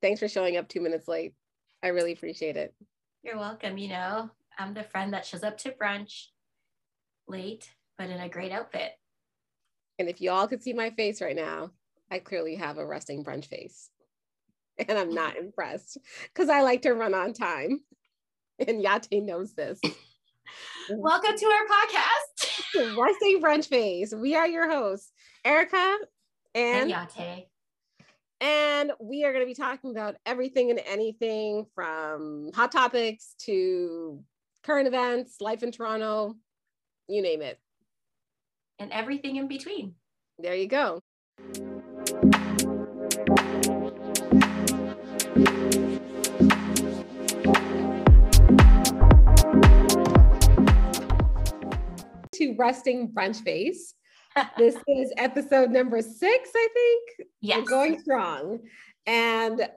Thanks for showing up two minutes late. I really appreciate it. You're welcome. You know, I'm the friend that shows up to brunch late, but in a great outfit. And if you all could see my face right now, I clearly have a resting brunch face. And I'm not impressed because I like to run on time. And Yateh knows this. Welcome to our podcast. resting brunch face. We are your hosts, Erica and, and Yateh. And we are going to be talking about everything and anything from hot topics to current events, life in Toronto, you name it. And everything in between. There you go. to resting brunch face. This is episode number six, I think. Yes. We're going strong. And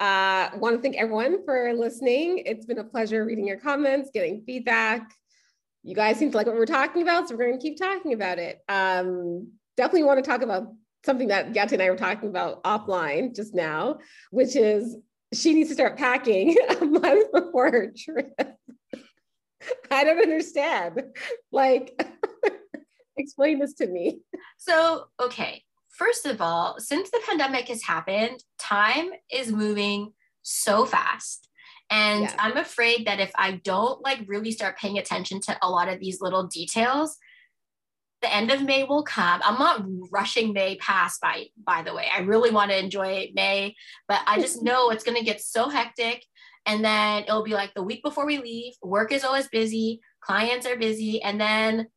uh want to thank everyone for listening. It's been a pleasure reading your comments, getting feedback. You guys seem to like what we're talking about, so we're going to keep talking about it. Um, definitely want to talk about something that Yateh and I were talking about offline just now, which is she needs to start packing a month before her trip. I don't understand. Like, explain this to me. So, okay. First of all, since the pandemic has happened, time is moving so fast. And yeah. I'm afraid that if I don't like really start paying attention to a lot of these little details, the end of May will come. I'm not rushing May past by by the way. I really want to enjoy May, but I just know it's going to get so hectic and then it'll be like the week before we leave, work is always busy, clients are busy, and then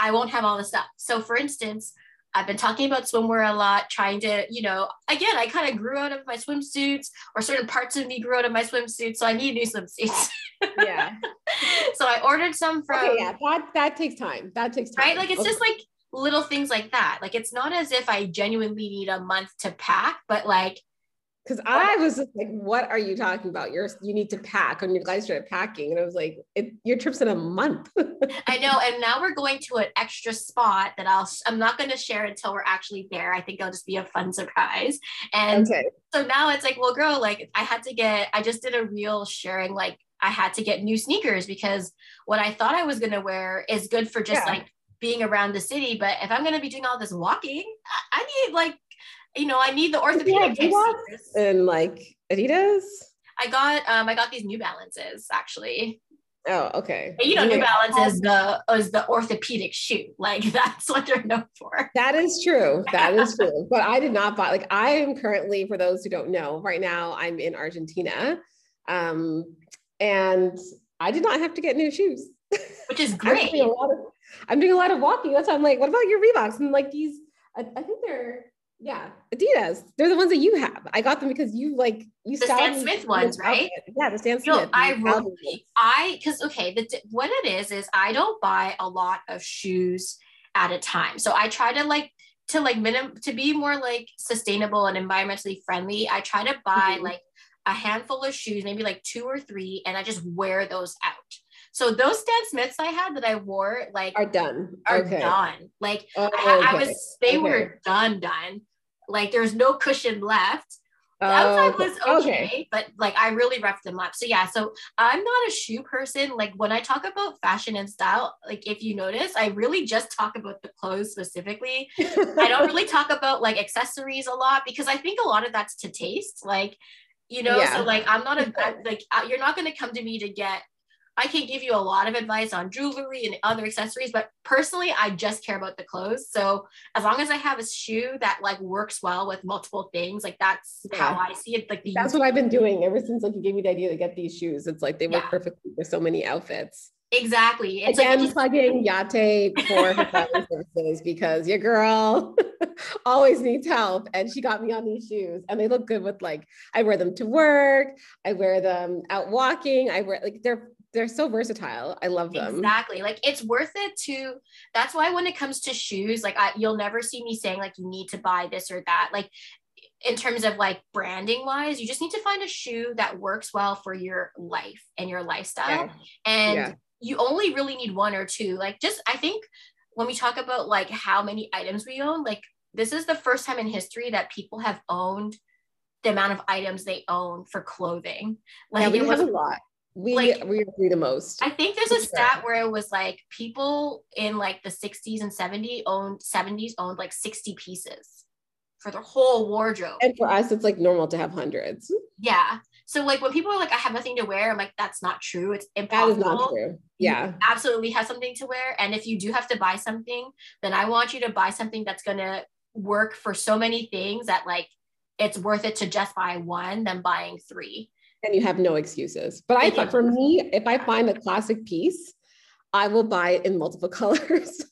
I won't have all the stuff. So for instance, I've been talking about swimwear a lot, trying to, you know, again, I kind of grew out of my swimsuits or certain parts of me grew out of my swimsuits. So I need new swimsuits. Yeah. so I ordered some from. Okay, yeah, that, that takes time. That takes time. Right. Like it's okay. just like little things like that. Like it's not as if I genuinely need a month to pack, but like because I was just like, "What are you talking about? You're you need to pack." And you guys started packing, and I was like, "Your trip's in a month." I know, and now we're going to an extra spot that I'll I'm not going to share until we're actually there. I think it'll just be a fun surprise. And okay. so now it's like, well, girl, like I had to get. I just did a real sharing like I had to get new sneakers because what I thought I was going to wear is good for just yeah. like being around the city. But if I'm going to be doing all this walking, I need like you know, I need the orthopedic yeah, and like Adidas. I got um I got these New Balances actually. Oh, okay. you know, New Balance is the is the orthopedic shoe. Like that's what they're known for. That is true. That is true. But I did not buy like I am currently, for those who don't know, right now I'm in Argentina. Um, and I did not have to get new shoes. Which is great. I'm, doing a lot of, I'm doing a lot of walking. That's why I'm like, what about your Reeboks? And like these, I, I think they're yeah, Adidas. They're the ones that you have. I got them because you like you the Stan Smith ones, right? Yeah, the Stan Smith. No, I really, I because okay, the what it is is I don't buy a lot of shoes at a time. So I try to like to like minimum to be more like sustainable and environmentally friendly. I try to buy mm-hmm. like a handful of shoes, maybe like two or three, and I just wear those out. So those Stan Smiths I had that I wore like are done. Are okay. done. Like oh, I, okay. I, was they okay. were done done. Like there's no cushion left. The outside oh, was okay, okay, but like I really roughed them up. So yeah, so I'm not a shoe person. Like when I talk about fashion and style, like if you notice, I really just talk about the clothes specifically. I don't really talk about like accessories a lot because I think a lot of that's to taste. Like, you know, yeah. so like I'm not a like uh, you're not gonna come to me to get I can give you a lot of advice on jewelry and other accessories, but personally, I just care about the clothes. So as long as I have a shoe that like works well with multiple things, like that's yeah. how I see it. Like the that's what I've been doing ever since like you gave me the idea to get these shoes. It's like they work yeah. perfectly for so many outfits. Exactly. It's Again, like plugging Yateh for her services because your girl always needs help. And she got me on these shoes and they look good with like, I wear them to work. I wear them out walking. I wear like, they're they're so versatile. I love them. Exactly. Like it's worth it to that's why when it comes to shoes, like I, you'll never see me saying like you need to buy this or that. Like in terms of like branding wise, you just need to find a shoe that works well for your life and your lifestyle. Yeah. And yeah. you only really need one or two. Like just I think when we talk about like how many items we own, like this is the first time in history that people have owned the amount of items they own for clothing. Like yeah, we have a lot. We like, we agree the most. I think there's a stat where it was like people in like the 60s and 70s owned 70s owned like 60 pieces for their whole wardrobe. And for us, it's like normal to have hundreds. Yeah. So like when people are like, I have nothing to wear, I'm like, that's not true. It's impossible. That is not true. Yeah. You absolutely have something to wear. And if you do have to buy something, then I want you to buy something that's gonna work for so many things that like it's worth it to just buy one than buying three. And you have no excuses. But I thought for me, if I find a classic piece, I will buy it in multiple colors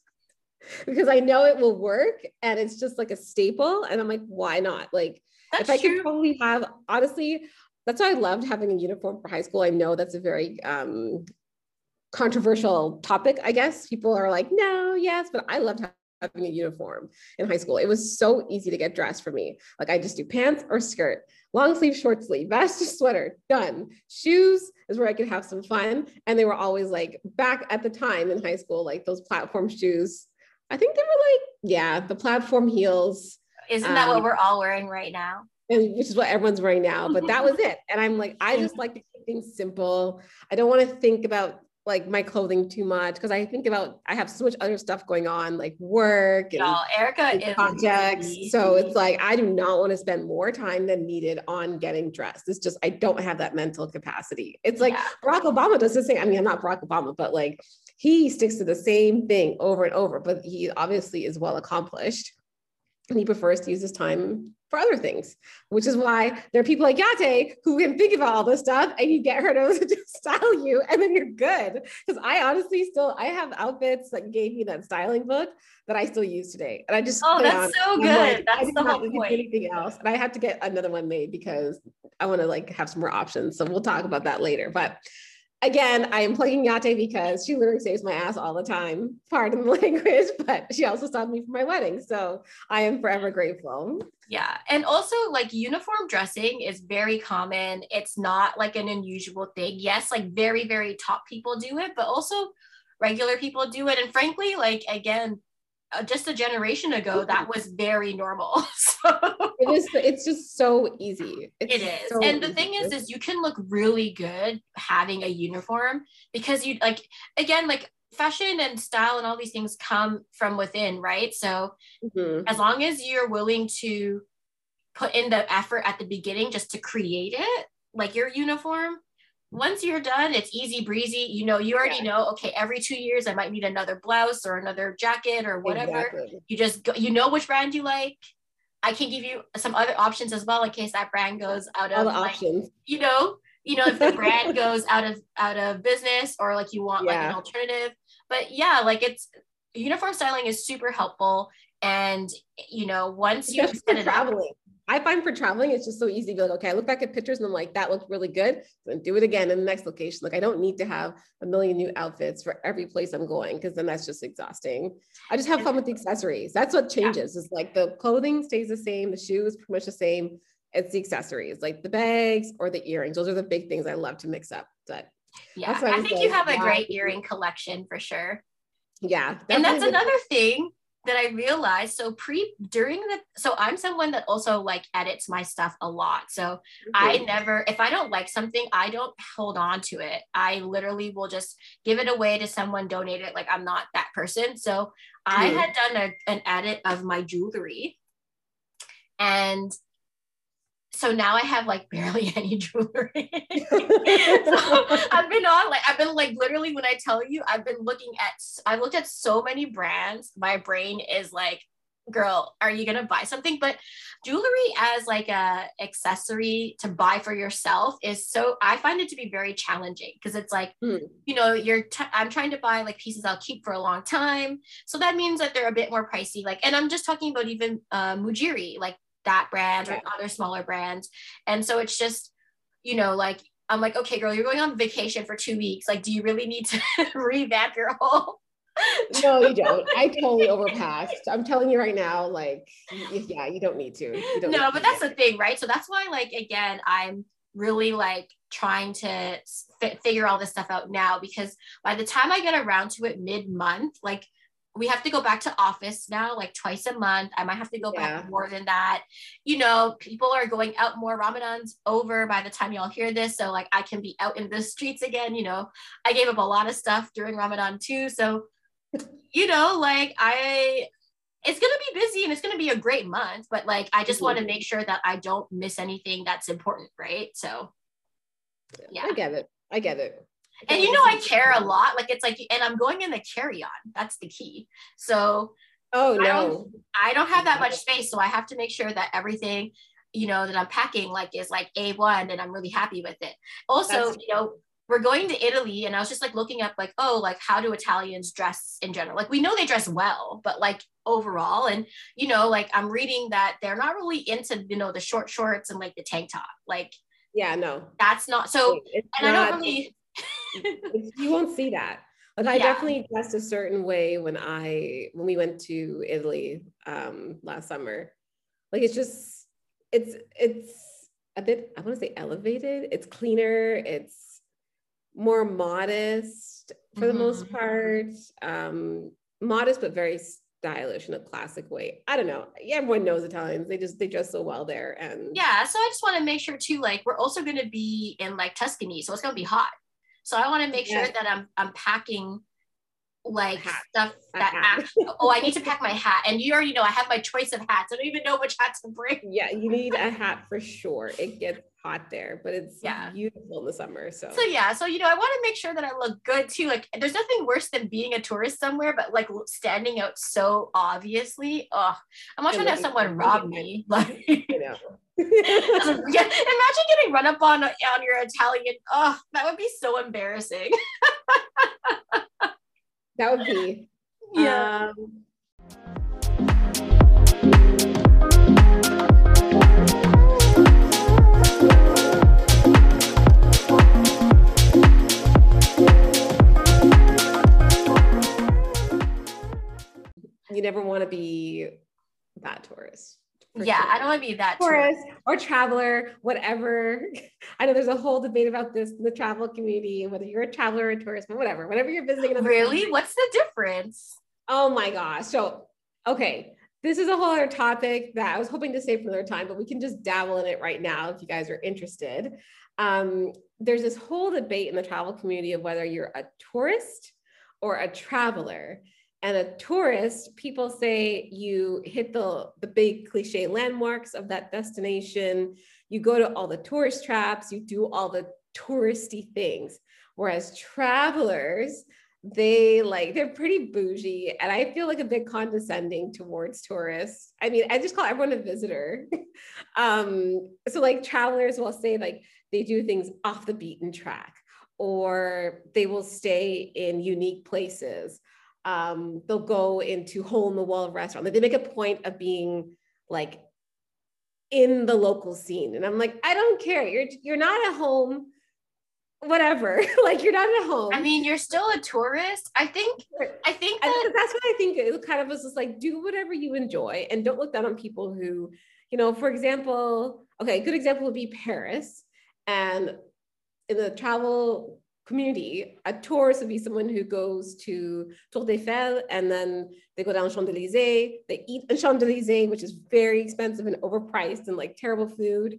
because I know it will work and it's just like a staple. And I'm like, why not? Like, that's if I true. could probably have, honestly, that's why I loved having a uniform for high school. I know that's a very um, controversial topic, I guess. People are like, no, yes, but I loved having a uniform in high school. It was so easy to get dressed for me. Like I just do pants or skirt, long sleeve, short sleeve, vest sweater, done. Shoes is where I could have some fun. And they were always like back at the time in high school, like those platform shoes. I think they were like, yeah, the platform heels. Isn't that um, what we're all wearing right now? And which is what everyone's wearing now, but that was it. And I'm like, I just like to keep things simple. I don't want to think about like my clothing too much because I think about I have so much other stuff going on like work and, no, Erica and projects. So it's like I do not want to spend more time than needed on getting dressed. It's just I don't have that mental capacity. It's like yeah. Barack Obama does the same. I mean, I'm not Barack Obama, but like he sticks to the same thing over and over, but he obviously is well accomplished. And he prefers to use his time for other things, which is why there are people like Yateh who can think about all this stuff and you get her to style you and then you're good. Because I honestly still, I have outfits that gave me that styling book that I still use today. And I just, oh, that's so good. Like, that's the whole point. Anything else. And I have to get another one made because I want to like have some more options. So we'll talk about that later. But again, I am plugging Yateh because she literally saves my ass all the time. Pardon the language, but she also styled me for my wedding. So I am forever grateful. Yeah. And also, like, uniform dressing is very common. It's not like an unusual thing. Yes, like, very, very top people do it, but also regular people do it. And frankly, like, again, uh, just a generation ago that was very normal so. It is it's just so easy. It's it is. so and the thing is is you can look really good having a uniform because you like again like fashion and style and all these things come from within right? So mm-hmm. as long as you're willing to put in the effort at the beginning just to create it like your uniform once you're done, it's easy breezy. You know, you already yeah. know, okay, every two years I might need another blouse or another jacket or whatever. Exactly. You just go, you know which brand you like. I can give you some other options as well in case that brand goes out of like, options. You know, you know, if the brand goes out of out of business or like you want yeah. like an alternative. But yeah, like it's uniform styling is super helpful. And you know, once you set it traveling. up, I find for traveling, it's just so easy to be like, okay, I look back at pictures and I'm like, that looks really good. Then do it again in the next location. Like, I don't need to have a million new outfits for every place I'm going because then that's just exhausting. I just have fun with the accessories. That's what changes. Yeah. Is like the clothing stays the same, the shoes pretty much the same. It's the accessories, like the bags or the earrings. Those are the big things I love to mix up. But yeah, I think you have a great earring collection for sure. Yeah. And that's another thing that I realized so pre during the so I'm someone that also like edits my stuff a lot. So mm-hmm. I never if I don't like something, I don't hold on to it. I literally will just give it away to someone, donate it. Like I'm not that person. So mm-hmm. I had done a, an edit of my jewelry and so now I have like barely any jewelry. so I've been on like I've been like literally when I tell you I've been looking at I looked at so many brands. My brain is like, girl, are you gonna buy something? But jewelry as like a accessory to buy for yourself is so I find it to be very challenging because it's like mm. you know you're t- I'm trying to buy like pieces I'll keep for a long time. So that means that they're a bit more pricey. Like, and I'm just talking about even uh, Mejuri, like that brand or other smaller brands. And so it's just, you know, like I'm like, okay, girl, you're going on vacation for two weeks. Like, do you really need to revamp your whole? no, you don't. I totally overpassed. I'm telling you right now, like, yeah, you don't need to. Don't no, but that's the thing, right? So that's why, like, again, I'm really like trying to f- figure all this stuff out now because by the time I get around to it mid month, like we have to go back to office now like twice a month. I might have to go yeah. back more than that. You know people are going out more. Ramadan's over by the time y'all hear this so like i can be out in the streets again you know. I gave up a lot of stuff during ramadan too so you know like i it's going to be busy and it's going to be a great month but like i just mm-hmm. want to make sure that i don't miss anything that's important right? So yeah. i get it. I get it and you know I care a lot. Like it's like, and I'm going in the carry-on. That's the key. So oh no, I don't, I don't have that much space, so I have to make sure that everything, you know, that I'm packing like is like a one, and I'm really happy with it. Also, That's- you know, we're going to Italy, and I was just like looking up like, oh, like how do Italians dress in general? Like we know they dress well, but like overall, and you know, like I'm reading that they're not really into you know the short shorts and like the tank top, like. Yeah, no. That's not so. It's and not, I don't really you won't see that. Like I yeah. definitely dressed a certain way when I when we went to Italy um last summer. Like it's just it's it's a bit I want to say elevated. It's cleaner. It's more modest for mm-hmm. the most mm-hmm. part. Um modest but very stylish in a classic way. I don't know. Yeah, everyone knows Italians. They just they dress so well there. And yeah, so I just want to make sure too. Like we're also going to be in like Tuscany, so it's going to be hot. So I want to make sure that I'm I'm packing like stuff that actually oh I need to pack my hat. And you already know I have my choice of hats. I don't even know which hat to bring. Yeah you need a hat for sure. It gets hot there but it's yeah. beautiful in the summer so. So yeah so you know I want to make sure that I look good too. Like there's nothing worse than being a tourist somewhere but like standing out so obviously. Oh I'm not trying to have someone rob me like you know yeah, imagine getting run up on on your Italian. Oh, that would be so embarrassing. that would be. Yeah. Um, you never want to be that tourist yeah, sure. I don't want to be that tourist or traveler, whatever. I know there's a whole debate about this in the travel community, whether you're a traveler or a tourist, but whatever. Whenever you're visiting another really, country, what's the difference? Oh my gosh! So okay, this is a whole other topic that I was hoping to save for another time, but we can just dabble in it right now if you guys are interested. Um, there's this whole debate in the travel community of whether you're a tourist or a traveler and a tourist people say you hit the the big cliche landmarks of that destination. You go to all the tourist traps you do all the touristy things. Whereas travelers they like they're pretty bougie. And i feel like a bit condescending towards tourists. I mean i just call everyone a visitor. Um so like travelers will say like they do things off the beaten track or they will stay in unique places um, they'll go into hole in the wall restaurant. They make a point of being like in the local scene. And I'm like, I don't care. You're you're not at home, whatever. like you're not at home. I mean, you're still a tourist. I think I think that- that's what I think it kind of was just like do whatever you enjoy and don't look down on people who, you know, for example, okay, a good example would be Paris. And in the travel community. A tourist would be someone who goes to Tour d'Eiffel and then they go down Champs-Élysées, they eat in Champs-Élysées, which is very expensive and overpriced and like terrible food.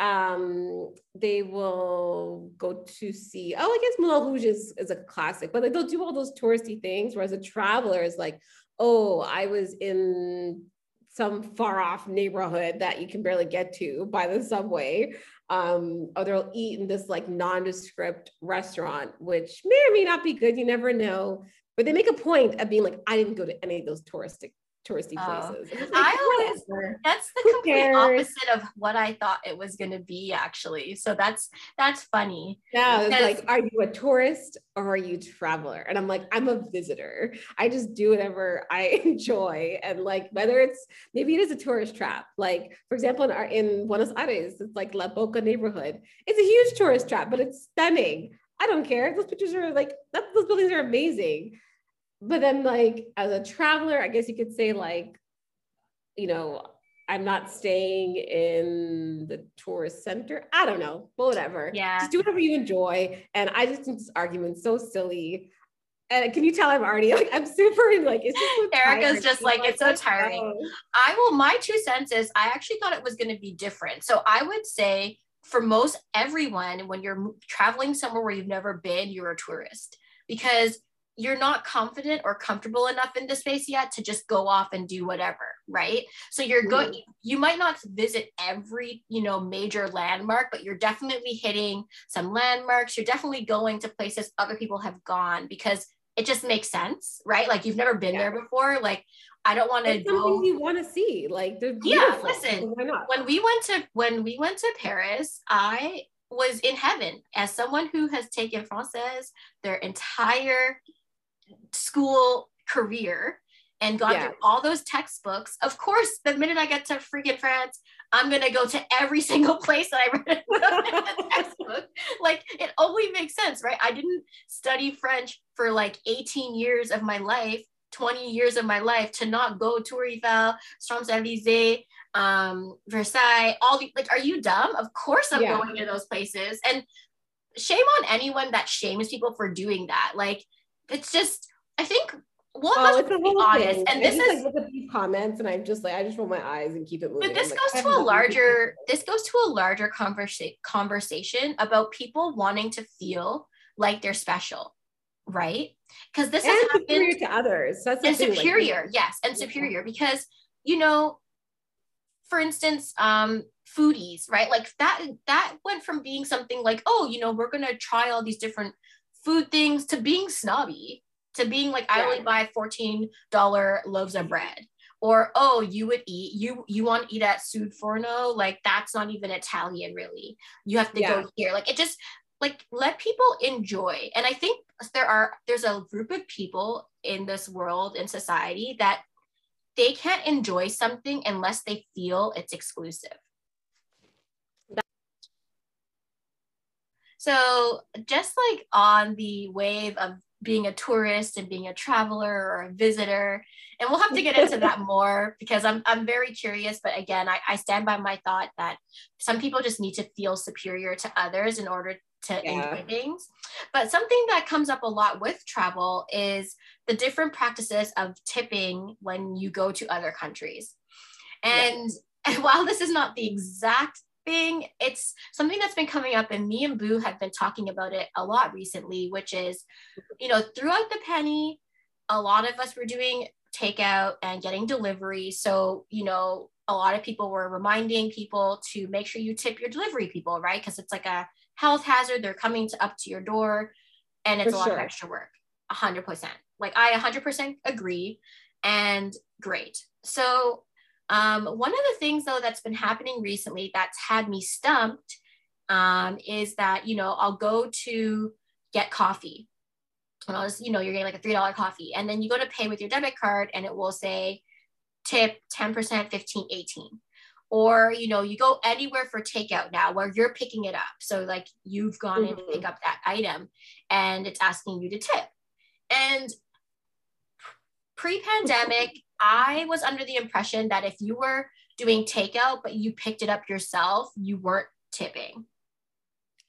Um, they will go to see, oh, I guess Moulin Rouge is, is a classic, but like they'll do all those touristy things. Whereas a traveler is like, oh, I was in some far off neighborhood that you can barely get to by the subway um, or they'll eat in this like nondescript restaurant, which may or may not be good. You never know. But they make a point of being like, I didn't go to any of those touristic touristy oh. places. I always that's the complete opposite of what I thought it was gonna be actually. So that's that's funny. Yeah, it's like, are you a tourist or are you a traveler? And I'm like, I'm a visitor. I just do whatever I enjoy. And like whether it's maybe it is a tourist trap. Like, for example, in our in Buenos Aires, it's like La Boca neighborhood. It's a huge tourist trap, but it's stunning. I don't care. Those pictures are like that, those buildings are amazing but then like as a traveler i guess you could say like you know i'm not staying in the tourist center. I don't know but whatever. Yeah. Just do whatever you enjoy. And i just think this argument so silly. And can you tell I'm already like I'm super like it's just so Erica's just like it's so tiring. I will my two cents is I actually thought it was going to be different. So I would say for most everyone when you're traveling somewhere where you've never been, you're a tourist. Because you're not confident or comfortable enough in the space yet to just go off and do whatever right so you're going mm-hmm. you might not visit every you know major landmark but you're definitely hitting some landmarks you're definitely going to places other people have gone because it just makes sense right like you've never been yeah. there before like I don't want to go. You want to see, like, yeah. Listen, when we went to when we went to Paris, I was in heaven as someone who has taken Française their entire school career and gone yeah. through all those textbooks. Of course, the minute I get to freaking France, I'm gonna go to every single place that I read in the textbook. Like it only makes sense, right? I didn't study French for like 18 years of my life, 20 years of my life to not go to Eiffel, Champs Elysees, um, Versailles. All the like, are you dumb? Of course, I'm yeah. going to those places. And shame on anyone that shames people for doing that. Like it's just I think one oh, it's be honest, thing. and I this is like look at these comments, and I'm just like I just roll my eyes and keep it moving. But this like, goes to a larger this goes to a larger conversation conversation about people wanting to feel like they're special, right? Because this and has happened superior to others. That's and thing, superior, like, yes, and superior because you know, for instance, um, foodies, right? Like that that went from being something like, oh, you know, we're gonna try all these different food things to being snobby to being like yeah. I only buy $14 loaves of bread. Or oh you would eat you you want to eat at Sud Forno like that's not even Italian really. You have to yeah. go here. Like it just like let people enjoy. And I think there are there's a group of people in this world in society that they can't enjoy something unless they feel it's exclusive So, just like on the wave of being a tourist and being a traveler or a visitor, and we'll have to get into that more because I'm, I'm very curious. But again, I, I stand by my thought that some people just need to feel superior to others in order to yeah. enjoy things. But something that comes up a lot with travel is the different practices of tipping when you go to other countries. And, yeah. and while this is not the exact thing. It's something that's been coming up, and me and Boo have been talking about it a lot recently, which is, you know, throughout the penny, a lot of us were doing takeout and getting delivery. So, you know, a lot of people were reminding people to make sure you tip your delivery people, right? Because it's like a health hazard. They're coming to up to your door and it's For a lot sure. of extra work. 100%. Like I 100% agree and great. So um, one of the things though that's been happening recently that's had me stumped um, is that you know I'll go to get coffee, and I'll just you know you're getting like a three dollar coffee, and then you go to pay with your debit card, and it will say tip 10%, 15, 18. Or you know you go anywhere for takeout now where you're picking it up. So like you've gone mm-hmm. in to pick mm-hmm. up that item, and it's asking you to tip. And pre-pandemic I was under the impression that if you were doing takeout, but you picked it up yourself, you weren't tipping.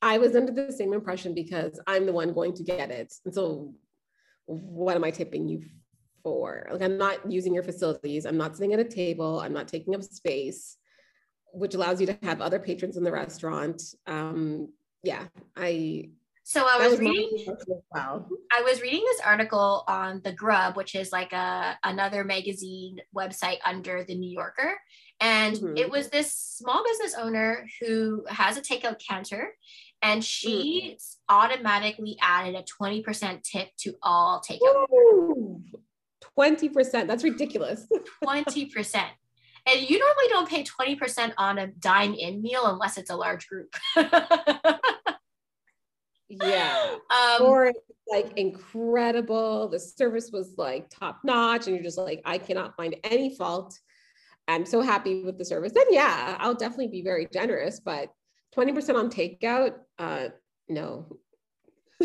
I was under the same impression because I'm the one going to get it. And so, what am I tipping you for? Like, I'm not using your facilities. I'm not sitting at a table. I'm not taking up space, which allows you to have other patrons in the restaurant. Um, yeah, I so I was, was reading. Wow. I was reading this article on the Grub, which is like a another magazine website under the New Yorker, and mm-hmm. it was this small business owner who has a takeout counter, and she mm. automatically added a twenty percent tip to all takeout. Twenty percent. That's ridiculous. Twenty percent. And you normally don't pay 20% on a dine in meal unless it's a large group. Yeah. Um, or like incredible. The service was like top notch, and you're just like, I cannot find any fault. I'm so happy with the service. Then yeah, I'll definitely be very generous, but 20% on takeout, uh, no.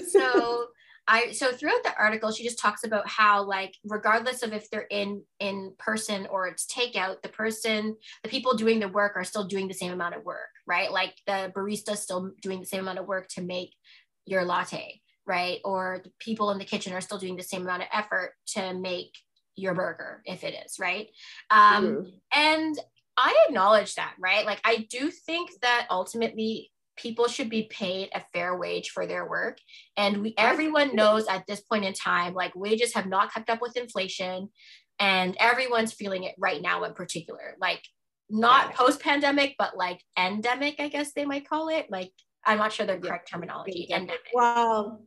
so I so throughout the article, she just talks about how like regardless of if they're in in person or it's takeout, the person, the people doing the work are still doing the same amount of work, right? Like the barista still doing the same amount of work to make your latte. right? Or the people in the kitchen are still doing the same amount of effort to make your burger, if it is, right? Um, mm-hmm. And I acknowledge that, right? Like, I do think that ultimately people should be paid a fair wage for their work and we everyone knows at this point in time like wages have not kept up with inflation and everyone's feeling it right now in particular like not post pandemic but like endemic i guess they might call it like i'm not sure the correct yeah. terminology endemic. Well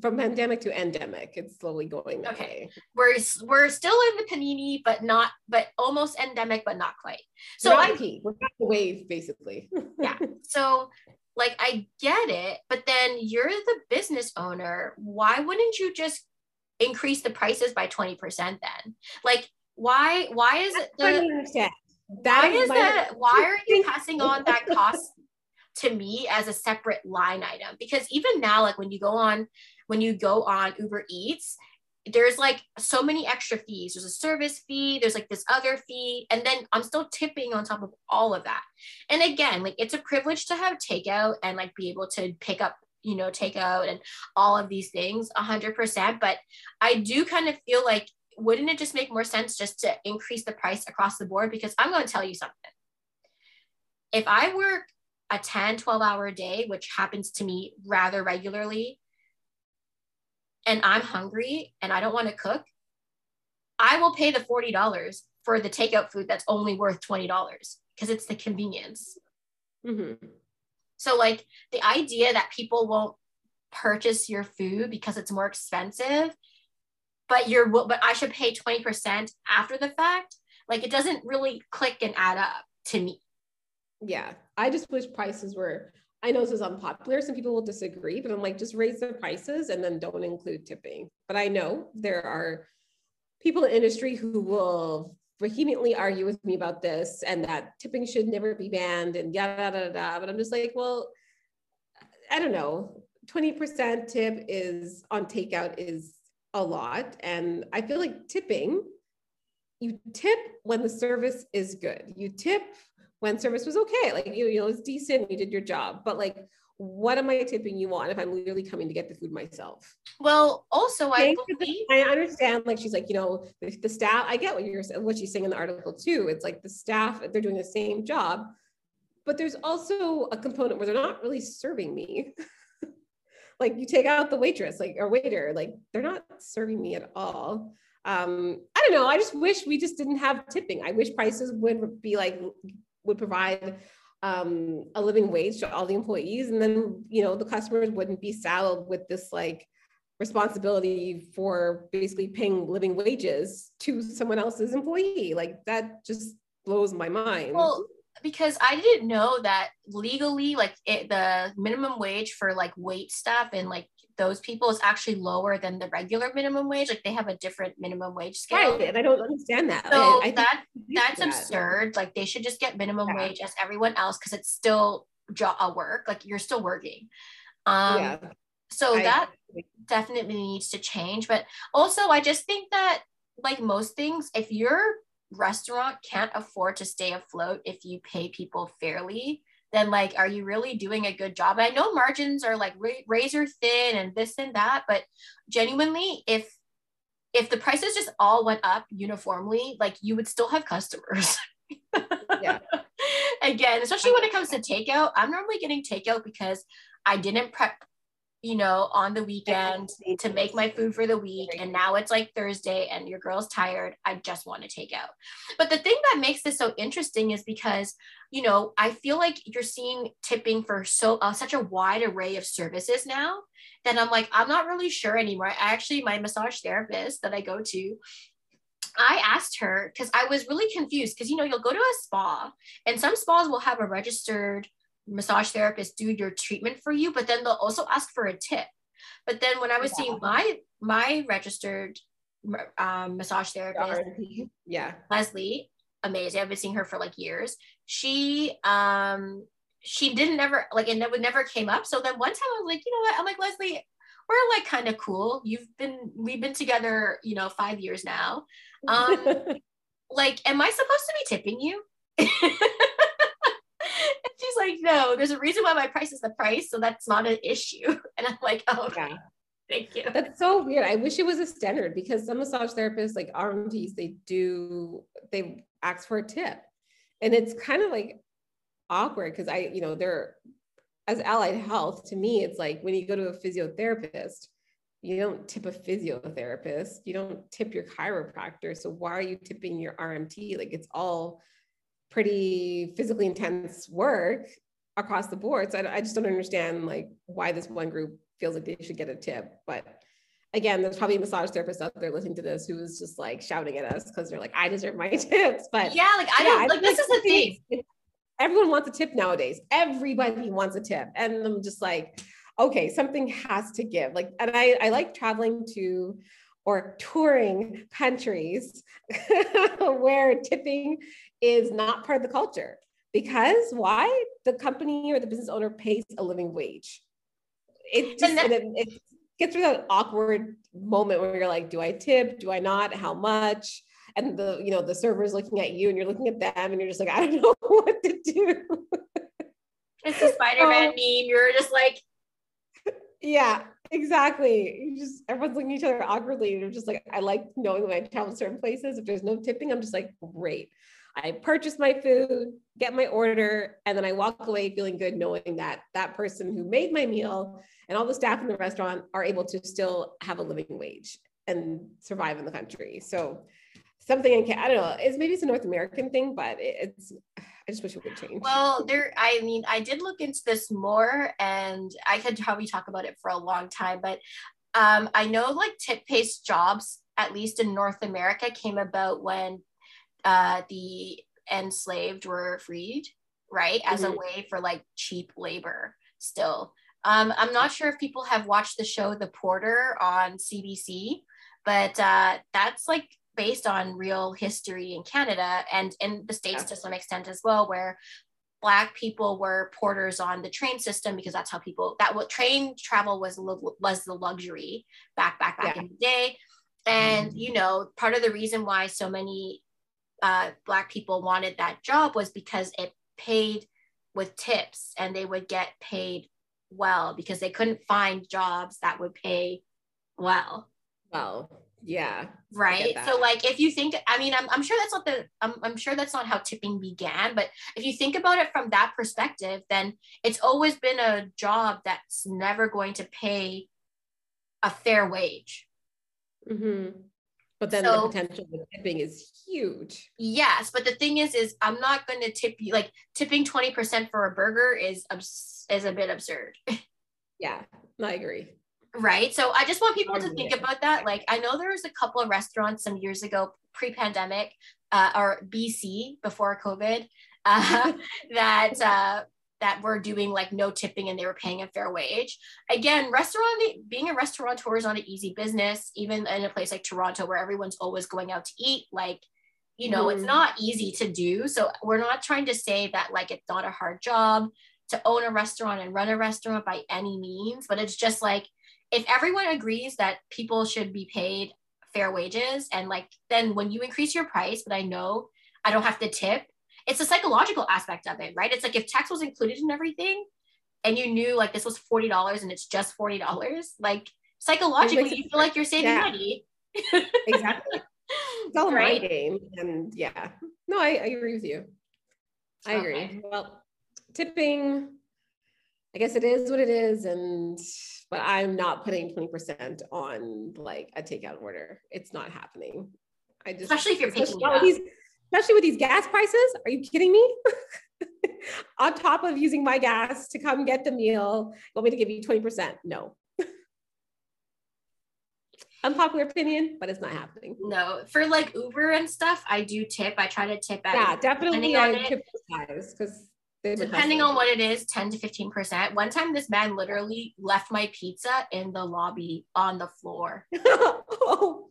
from pandemic to endemic it's slowly going okay. way. we're we're still in the panini but not but almost endemic but not quite. So i we're not the wave basically. Yeah. So like i get it but then you're the business owner. Why wouldn't you just increase the prices by 20% then? Like why why is it the, that why is that why are you passing on that cost to me as a separate line item. Because even now like when you go on when you go on uber eats there's like so many extra fees. There's a service fee there's like this other fee and then i'm still tipping on top of all of that. And again like it's a privilege to have takeout and like be able to pick up you know takeout and all of these things 100% but i do kind of feel like wouldn't it just make more sense just to increase the price across the board? Because i'm going to tell you something. If i work a 10 12 hour day which happens to me rather regularly. And i'm hungry and i don't want to cook. I will pay the $40 for the takeout food that's only worth $20 because it's the convenience. Mm-hmm. so like the idea that people won't purchase your food because it's more expensive but you're but i should pay 20% after the fact like it doesn't really click and add up to me. Yeah i just wish prices were i know this is unpopular some people will disagree but i'm like just raise the prices and then don't include tipping. But i know there are people in industry who will vehemently argue with me about this and that tipping should never be banned and yada yada yada but i'm just like well i don't know. 20% tip is on takeout is a lot. And i feel like tipping you tip when the service is good. You tip when service was okay. Like you, you know, it's decent, you did your job. But like, what am I tipping you on if I'm literally coming to get the food myself? Well, also I believe I understand. Like she's like, you know, the, the staff. I get what you're what she's saying in the article too. It's like the staff they're doing the same job, but there's also a component where they're not really serving me. like you take out the waitress, like or waiter, like they're not serving me at all. Um, I don't know. I just wish we just didn't have tipping. I wish prices would be like would provide um, a living wage to all the employees. And then you know the customers wouldn't be saddled with this like responsibility for basically paying living wages to someone else's employee. Like that just blows my mind. Well because I didn't know that legally, like it, the minimum wage for like wait staff and like those people is actually lower than the regular minimum wage. Like they have a different minimum wage scale. Right, and I don't understand that. So I, I that that's that. absurd. Like they should just get minimum yeah. wage as everyone else because it's still a work. Like you're still working. Um, yeah. So I, that definitely needs to change. But also, I just think that like most things, if you're restaurant can't afford to stay afloat if you pay people fairly then like are you really doing a good job? I know margins are like razor thin and this and that but genuinely if if the prices just all went up uniformly like you would still have customers. Yeah. Again especially when it comes to takeout i'm normally getting takeout because i didn't prep you know, on the weekend to make my food for the week. And now it's like Thursday and your girl's tired. I just want to take out. But the thing that makes this so interesting is because, you know, I feel like you're seeing tipping for so uh, such a wide array of services now that I'm like, I'm not really sure anymore. I actually, my massage therapist that I go to, I asked her because I was really confused because you know you'll go to a spa and some spas will have a registered massage therapist do your treatment for you, but then they'll also ask for a tip. But then when I was yeah. seeing my my registered um, massage therapist, yeah, Leslie, amazing. I've been seeing her for like years. She um she didn't never like it never never came up. So then one time I was like, you know what? I'm like Leslie, we're like kind of cool. You've been we've been together, you know, five years now. Um, like, am I supposed to be tipping you? like, no, there's a reason why my price is the price. So that's not an issue. And I'm like, oh, okay. Yeah. Thank you. That's so weird. I wish it was a standard because some massage therapists, like RMTs, they do they ask for a tip, and it's kind of like awkward because I, you know, they're as allied health to me, it's like when you go to a physiotherapist, you don't tip a physiotherapist, you don't tip your chiropractor. So why are you tipping your RMT? Like it's all pretty physically intense work across the board. So I, I just don't understand like why this one group feels like they should get a tip. But again, there's probably a massage therapist out there listening to this who is just like shouting at us because they're like, I deserve my tips. But yeah, like I don't like this is the thing. Everyone wants a tip nowadays. Everybody wants a tip. And I'm just like, okay, something has to give. Like, and I, I like traveling to or touring countries where tipping is not part of the culture. Because why? The company or the business owner pays a living wage. It just that- it, it gets through that awkward moment where you're like, do I tip? Do I not? How much? and the you know the server's looking at you and you're looking at them and you're just like i don't know what to do it's a spider-man um, meme you're just like yeah, exactly. You just everyone's looking at each other awkwardly. And you're just like, I like knowing when I travel certain places. If there's no tipping, I'm just like, great. I purchase my food, get my order, and then I walk away feeling good knowing that that person who made my meal and all the staff in the restaurant are able to still have a living wage and survive in the country. So something in I don't know, it's maybe it's a North American thing, but it's I just wish it would change. Well, there, I mean, I did look into this more and I could probably talk about it for a long time, but um, I know like tip based jobs, at least in North America, came about when uh, the enslaved were freed, right? As mm-hmm. a way for like cheap labor still. Um, I'm not sure if people have watched the show The Porter on CBC, but uh, that's like based on real history in Canada and in the States yeah. to some extent as well, where black people were porters on the train system because that's how people that what train travel was was the luxury back back back yeah. in the day and you know part of the reason why so many uh, black people wanted that job was because it paid with tips and they would get paid well because they couldn't find jobs that would pay well. Well yeah right? So like if you think i mean i'm, I'm sure that's not the I'm, I'm sure that's not how tipping began but if you think about it from that perspective then it's always been a job that's never going to pay a fair wage. Mm-hmm. But then so, the potential of tipping is huge yes but the thing is is i'm not going to tip you like tipping 20% for a burger is is a bit absurd yeah i agree Right. So I just want people to think about that. Like, I know there was a couple of restaurants some years ago, pre pandemic, uh, or BC before COVID, uh, that, uh, that were doing like no tipping and they were paying a fair wage. Again, restaurant being a restaurateur is not an easy business, even in a place like Toronto where everyone's always going out to eat. Like, you know, mm. it's not easy to do. So we're not trying to say that like it's not a hard job to own a restaurant and run a restaurant by any means, but it's just like if everyone agrees that people should be paid fair wages and like then when you increase your price but i know i don't have to tip it's a psychological aspect of it right it's like if tax was included in everything and you knew like this was $40 and it's just $40 like psychologically you feel like you're saving yeah. money exactly it's all right? my game and yeah no I, I agree with you i okay. agree well tipping i guess it is what it is and but I'm not putting 20% on like a takeout order. It's not happening. I just especially if you're picking especially with these gas prices. Are you kidding me? on top of using my gas to come get the meal, want me to give you 20%? No. Unpopular opinion, but it's not happening. No, for like Uber and stuff, I do tip. I try to tip at yeah, definitely. I tip because depending on what it is 10 to 15 percent one time this man literally left my pizza in the lobby on the floor oh.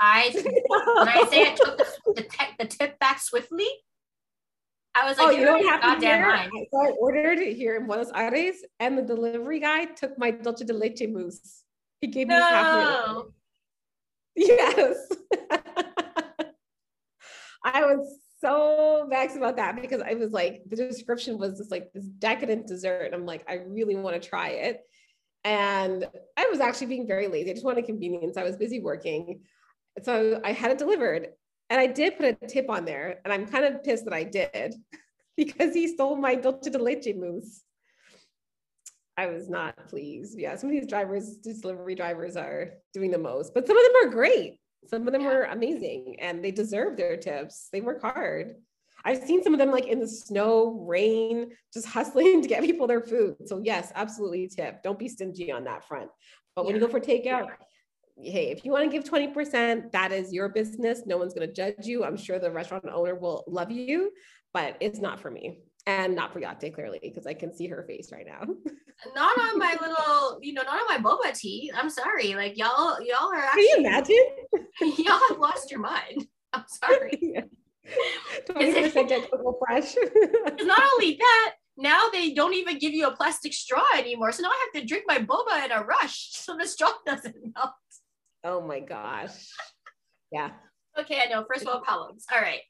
i when i say i took the, the, te- the tip back swiftly I was like, oh, you know what happened here? So I ordered it here in Buenos Aires, and the delivery guy took my dulce de leche mousse. He gave me no. half Yes. I was so vexed about that because I was like, the description was just like this decadent dessert. And I'm like, I really want to try it. And I was actually being very lazy. I just wanted convenience. I was busy working. So I had it delivered. And I did put a tip on there. And I'm kind of pissed that I did because he stole my dulce de leche mousse. I was not pleased. Yeah, some of these drivers, these delivery drivers are doing the most, but some of them are great. Some of them were amazing and they deserve their tips. They work hard. I've seen some of them like in the snow, rain, just hustling to get people their food. So yes, absolutely tip. Don't be stingy on that front. But when yeah. you go for takeout, hey, if you want to give 20%, that is your business. No one's going to judge you. I'm sure the restaurant owner will love you, but it's not for me and not for Yateh clearly because I can see her face right now. not on my little, you know, not on my boba tea. I'm sorry. Like y'all, y'all are actually. Can you imagine? y'all have lost your mind. I'm sorry. Twenty percent fresh. not only that, now they don't even give you a plastic straw anymore. So now I have to drink my boba in a rush so the straw doesn't melt. Oh my gosh. Yeah. Okay, I know. First world problems. All right.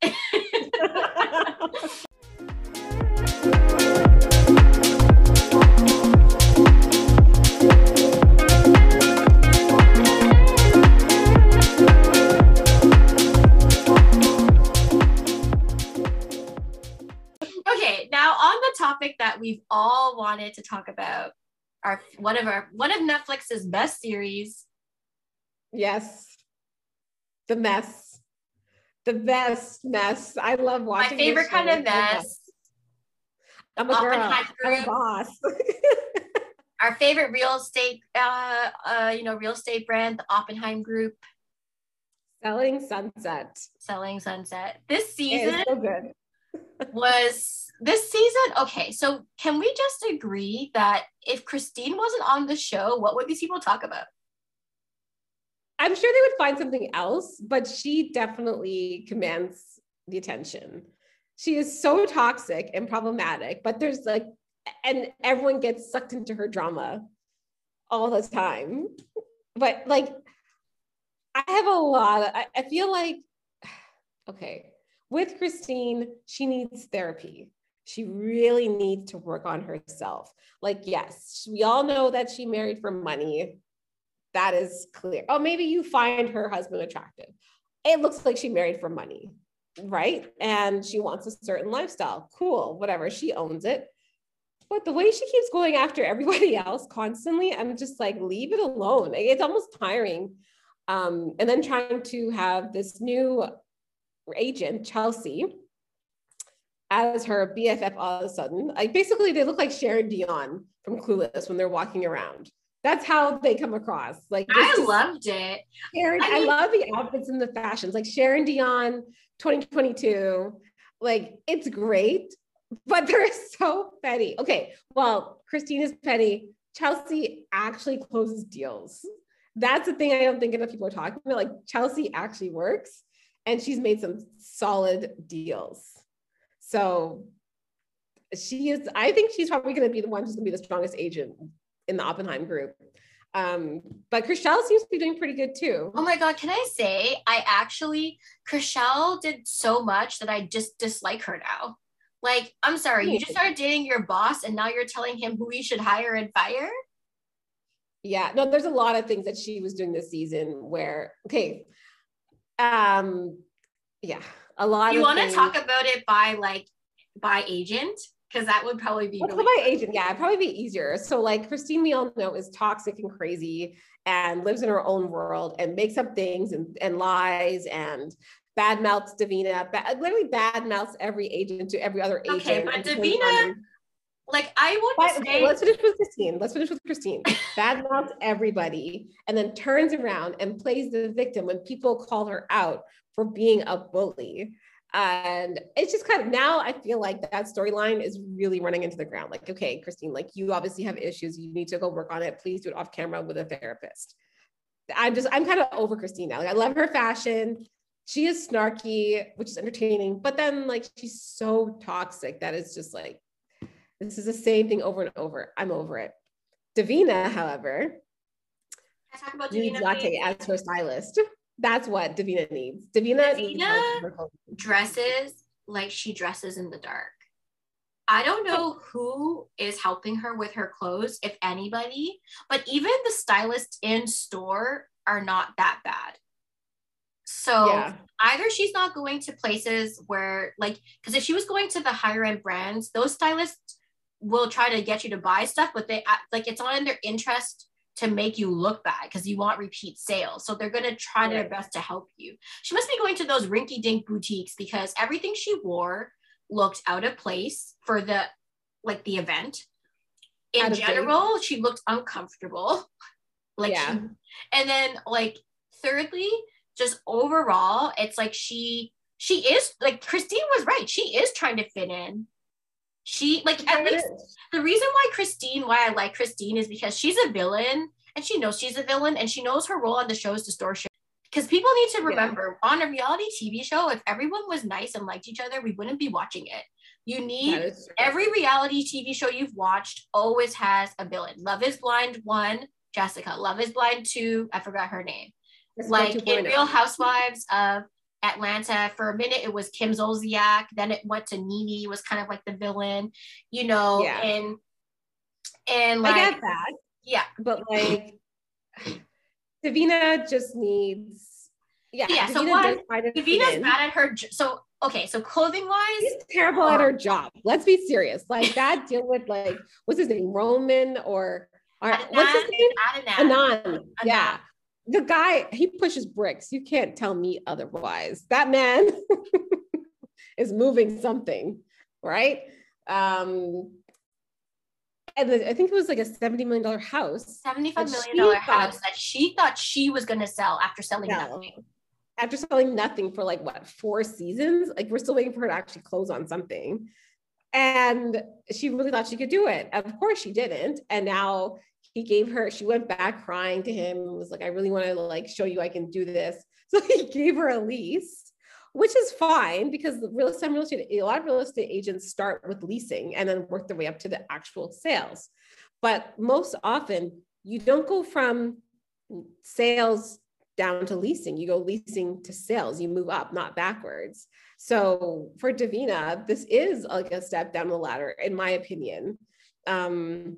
All wanted to talk about. Our one of our one of Netflix's best series. Yes. The mess. The best mess. I love watching. My favorite kind of mess. I'm a girl. I'm a boss. our favorite real estate, uh, uh, you know, real estate brand, the Oppenheim Group. Selling Sunset. Selling Sunset. This season so good. Was this season, okay, so can we just agree that if Christine wasn't on the show, what would these people talk about? I'm sure they would find something else, but she definitely commands the attention. She is so toxic and problematic, but there's like, and everyone gets sucked into her drama all the time. But like, I have a lot, of, I, I feel like, okay, with Christine, she needs therapy she really needs to work on herself. Like, yes, we all know that she married for money. That is clear. Oh, maybe you find her husband attractive. It looks like she married for money, right? And she wants a certain lifestyle. Cool, whatever. She owns it. But the way she keeps going after everybody else constantly, I'm just like, leave it alone. It's almost tiring. Um, and then trying to have this new agent, Chelsea, as her BFF all of a sudden. Like basically, they look like Cher and Dionne from Clueless when they're walking around. That's how they come across. Like I loved it. Sharon, I, mean, I love the outfits and the fashions. Like Cher and Dionne, 2022. Like it's great, but they're so petty. Okay, well, Christine is petty. Chelsea actually closes deals. That's the thing I don't think enough people are talking about. Like Chelsea actually works, and she's made some solid deals. So she is, I think she's probably going to be the one who's going to be the strongest agent in the Oppenheim group. Um, but Chrishell seems to be doing pretty good too. Oh my God, can I say, I actually, Chrishell did so much that I just dislike her now. Like, I'm sorry, you just started dating your boss and now you're telling him who he should hire and fire? Yeah, no, there's a lot of things that she was doing this season where, okay, um, yeah, a lot you want to talk about it by like by agent? Because that would probably be really by agent? Yeah it'd probably be easier. So like christine we all know is toxic and crazy and lives in her own world and makes up things and, and lies and bad mouths davina bad, literally bad mouths every agent to every other agent okay but davina like I would say, let's finish with Christine. Let's finish with Christine. Bad mouths everybody, and then turns around and plays the victim when people call her out for being a bully. And it's just kind of now I feel like that storyline is really running into the ground. Like, okay, Christine, like you obviously have issues. You need to go work on it. Please do it off camera with a therapist. I'm just, I'm kind of over Christine now. Like, I love her fashion. She is snarky, which is entertaining, but then like she's so toxic that it's just like, this is the same thing over and over. I'm over it. Davina, however, I talk about Davina Latte as her stylist. That's what Davina needs. Davina, Davina dresses like she dresses in the dark. I don't know who is helping her with her clothes, if anybody, but even the stylists in store are not that bad. So yeah. either she's not going to places where, like, because if she was going to the higher end brands, those stylists will try to get you to buy stuff, but they like it's not in their interest to make you look bad because you want repeat sales. So they're gonna try right. their best to help you. She must be going to those rinky dink boutiques because everything she wore looked out of place for the like the event. In general, she looked uncomfortable. Like yeah. She, and then like thirdly, just overall, it's like she she is like Christine was right. She is trying to fit in. She like at least the reason why Christine, why I like Christine is because she's a villain and she knows she's a villain and she knows her role on the show is shit. Because people need to remember yeah. on a reality TV show, if everyone was nice and liked each other, we wouldn't be watching it. You need every reality TV show you've watched always has a villain. Love is Blind one, Jessica. Love is Blind two, I forgot her name like in Real Housewives of Atlanta. For a minute, it was Kim Zolciak. Then it went to NeNe, was kind of like the villain, you know, yeah. and and like I get that. Yeah. But like Davina just needs yeah. Yeah. Davina so what Davina's bad at her so okay, so clothing wise, she's terrible at oh. her job. Let's be serious. Like that deal with like what's his name? Roman or, or what's his name? Adnan. Adnan. Adnan. Yeah the guy he pushes bricks you can't tell me otherwise that man is moving something right um and I think it was like a $70 million house. $75 million house that she thought she was going to sell after selling nothing. After selling nothing for like what, four seasons? Like we're still waiting for her to actually close on something. And she really thought she could do it. Of course she didn't. And now he gave her she went back crying to him and was like i really want to like show you i can do this. So he gave her a lease which is fine because the real estate real estate a lot of real estate agents start with leasing and then work their way up to the actual sales. But most often you don't go from sales down to leasing. You go leasing to sales. You move up not backwards. So for davina this is like a step down the ladder in my opinion. Um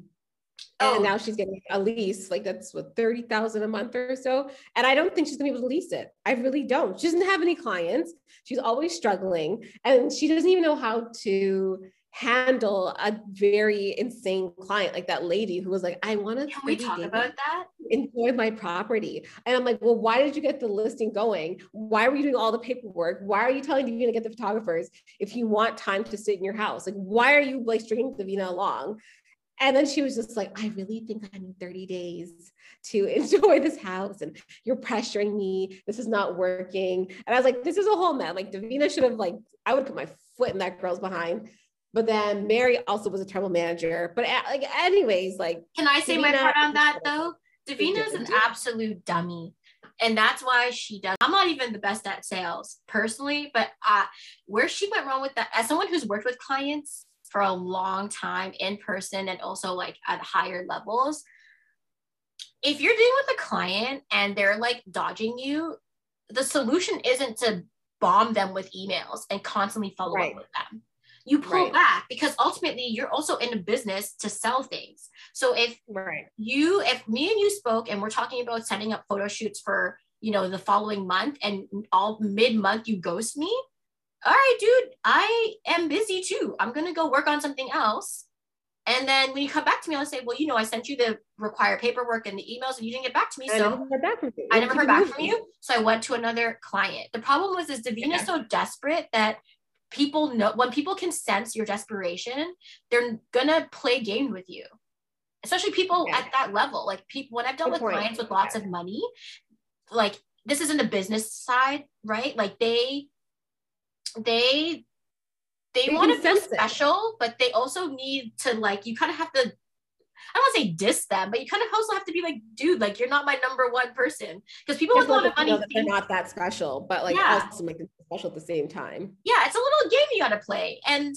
and oh. now she's getting a lease like that's what 30,000 a month or so and I don't think she's to be able to lease it. I really don't. She doesn't have any clients. She's always struggling and she doesn't even know how to handle a very insane client like that lady who was like I want to Can we talk about that? Enjoy my property. And I'm like, "Well, why did you get the listing going? Why were you doing all the paperwork? Why are you telling Davina to get the photographers if you want time to sit in your house? Like why are you like stringing Davina along?" And then she was just like, I really think I need 30 days to enjoy this house. And you're pressuring me. This is not working. And I was like, this is a whole mess. Like Davina should have like, I would put my foot in that girl's behind. But then Mary also was a terrible manager. But like, anyways, like can I say Davina, my part on that though? Davina is an absolute dummy. And that's why she does. I'm not even the best at sales personally, but uh, where she went wrong with that, as someone who's worked with clients, for a long time in person and also like at higher levels if you're dealing with a client and they're like dodging you the solution isn't to bomb them with emails and constantly follow right. up with them you pull right. back because ultimately you're also in a business to sell things so if right. you if me and you spoke and we're talking about setting up photo shoots for you know the following month and all mid month you ghost me all right, dude, I am busy too. I'm going to go work on something else. And then when you come back to me, I'll say, well, you know, I sent you the required paperwork and the emails and you didn't get back to me. So I never heard back from you. I never heard back from you. So I went to another client. The problem was is Davina yeah. so desperate that people know when people can sense your desperation, they're gonna play games with you. Especially people yeah. at that level. Like people when I've dealt Good with point. clients with lots yeah. of money, like this isn't a business side, right? Like they they they, they want to feel special, it. but they also need to like you kind of have to I don't want to say diss them, but you kind of also have to be like, dude, like you're not my number one person. Because people with a lot of money think, they're not that special, but like yeah. also make them special at the same time. Yeah, it's a little game you gotta play. And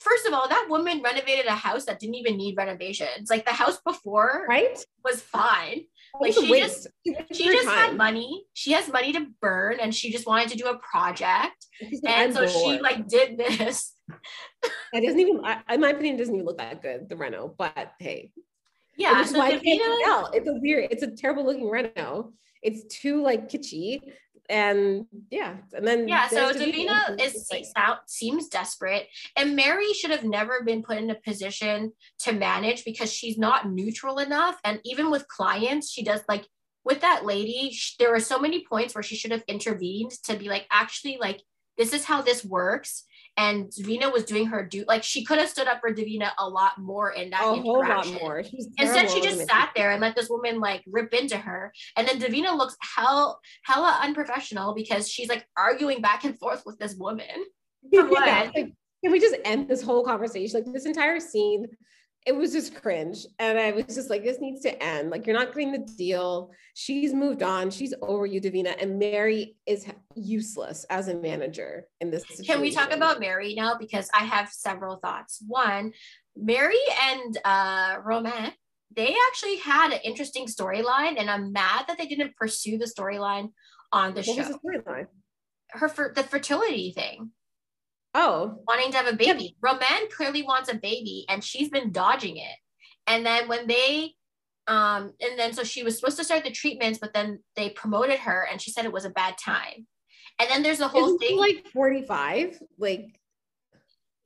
first of all, that woman renovated a house that didn't even need renovations. Like the house before right was fine. Like she just she just time. had money. She has money to burn, and she just wanted to do a project, and so bored. she like did this. it doesn't even, I, in my opinion, doesn't even look that good. The Reno, but hey, yeah. So why Davina, it's a weird. It's a terrible looking Reno. It's too like kitschy and yeah, and then yeah. So Davina is like, seems desperate, and Mary should have never been put in a position to manage because she's not neutral enough. And even with clients, she does like with that lady. She, there were so many points where she should have intervened to be like, actually, like this is how this works and Davina was doing her do like she could have stood up for Davina a lot more in that a whole lot more. Instead, she just sat there and let this woman like rip into her, and then Davina looks hell hella unprofessional because she's like arguing back and forth with this woman. For what? Yeah, like, can we just end this whole conversation? Like this entire scene it was just cringe. And I was just like, this needs to end. Like, you're not getting the deal. She's moved on. She's over you, Davina. And Mary is useless as a manager in this situation. Can we talk about Mary now? Because I have several thoughts. One, Mary and uh, Romain, they actually had an interesting storyline. And I'm mad that they didn't pursue the storyline on the what show. Was the storyline? Her for the fertility thing. Oh. Wanting to have a baby. Yeah. Romain clearly wants a baby and she's been dodging it. And then when they um and then so she was supposed to start the treatments, but then they promoted her and she said it was a bad time. And then there's a whole Isn't thing like 45. Like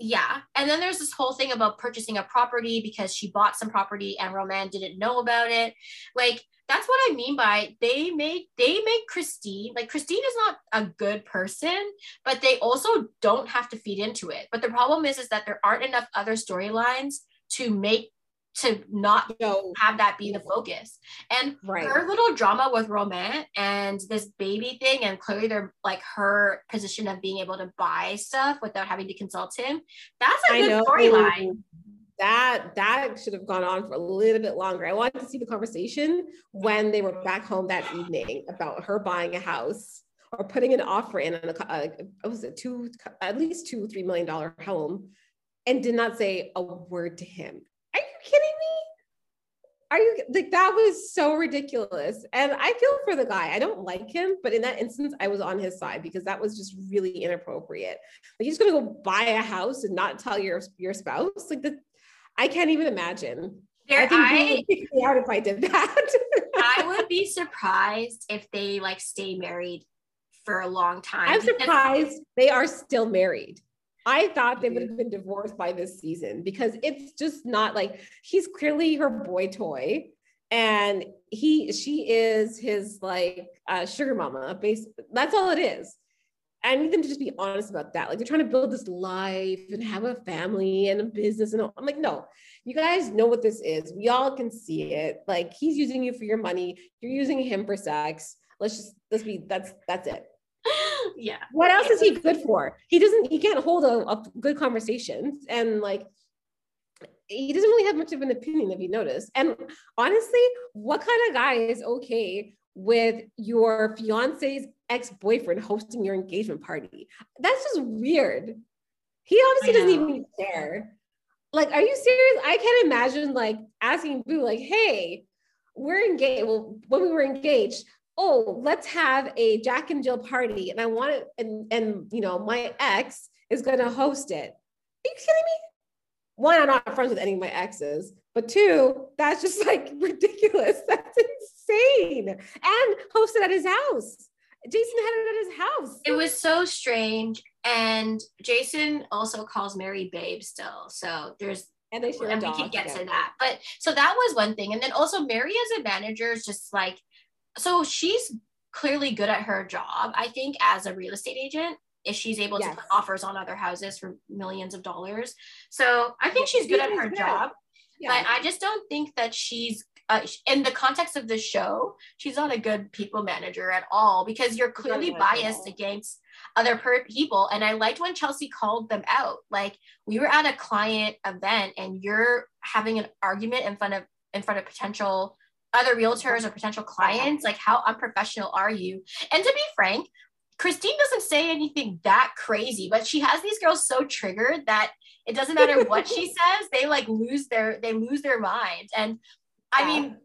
yeah. And then there's this whole thing about purchasing a property because she bought some property and Romain didn't know about it. Like that's what I mean by they make they make Christine like Christine is not a good person, but they also don't have to feed into it. But the problem is is that there aren't enough other storylines to make to not no. have that be the focus. And right. her little drama with Romain and this baby thing, and clearly they're like her position of being able to buy stuff without having to consult him. That's a good storyline that that should have gone on for a little bit longer. I wanted to see the conversation when they were back home that evening about her buying a house or putting an offer in on a, uh, a was it two at least two three million dollar home, and did not say a word to him. You kidding me? Are you like that was so ridiculous? And I feel for the guy. I don't like him, but in that instance, I was on his side because that was just really inappropriate. Like he's gonna go buy a house and not tell your your spouse. Like the I can't even imagine. There, I think I, would kick me out if I did that. I would be surprised if they like stay married for a long time. I'm surprised they are still married. I thought they would have been divorced by this season because it's just not like he's clearly her boy toy and he she is his like uh, sugar mama base that's all it is I need them to just be honest about that. Like they're trying to build this life and have a family and a business. And I'm like, no, you guys know what this is. We all can see it. Like he's using you for your money. You're using him for sex. Let's just let's be that's that's it. Yeah. What else is he good for? He doesn't. He can't hold a, a good conversation and like he doesn't really have much of an opinion if you notice. And honestly, what kind of guy is okay with your fiance's ex-boyfriend hosting your engagement party. That's just weird. He obviously doesn't even care. Like, are you serious? I can't imagine like asking Boo, like, hey, we're engaged. Well, when we were engaged, oh, let's have a Jack and Jill party. And I want it, and and you know, my ex is gonna host it. Are you kidding me? One, I'm not friends with any of my exes. But two, that's just like ridiculous. That's insane. And hosted at his house. Jason had it at his house. It was so strange. And Jason also calls Mary babe still. So there's and they and we can get together. to that. But so that was one thing. And then also Mary as a manager is just like so she's clearly good at her job, I think, as a real estate agent. If she's able yes. to put offers on other houses for millions of dollars. So I think she's good at her job. Yeah. But I just don't think that she's uh, in the context of the show, she's not a good people manager at all because you're clearly biased against other per- people. And I liked when Chelsea called them out. Like we were at a client event and you're having an argument in front of in front of potential other realtors oh. or potential clients. Like how unprofessional are you? And to be frank, Christine doesn't say anything that crazy, but she has these girls so triggered that it doesn't matter what she says, they like lose their they lose their mind. And I mean,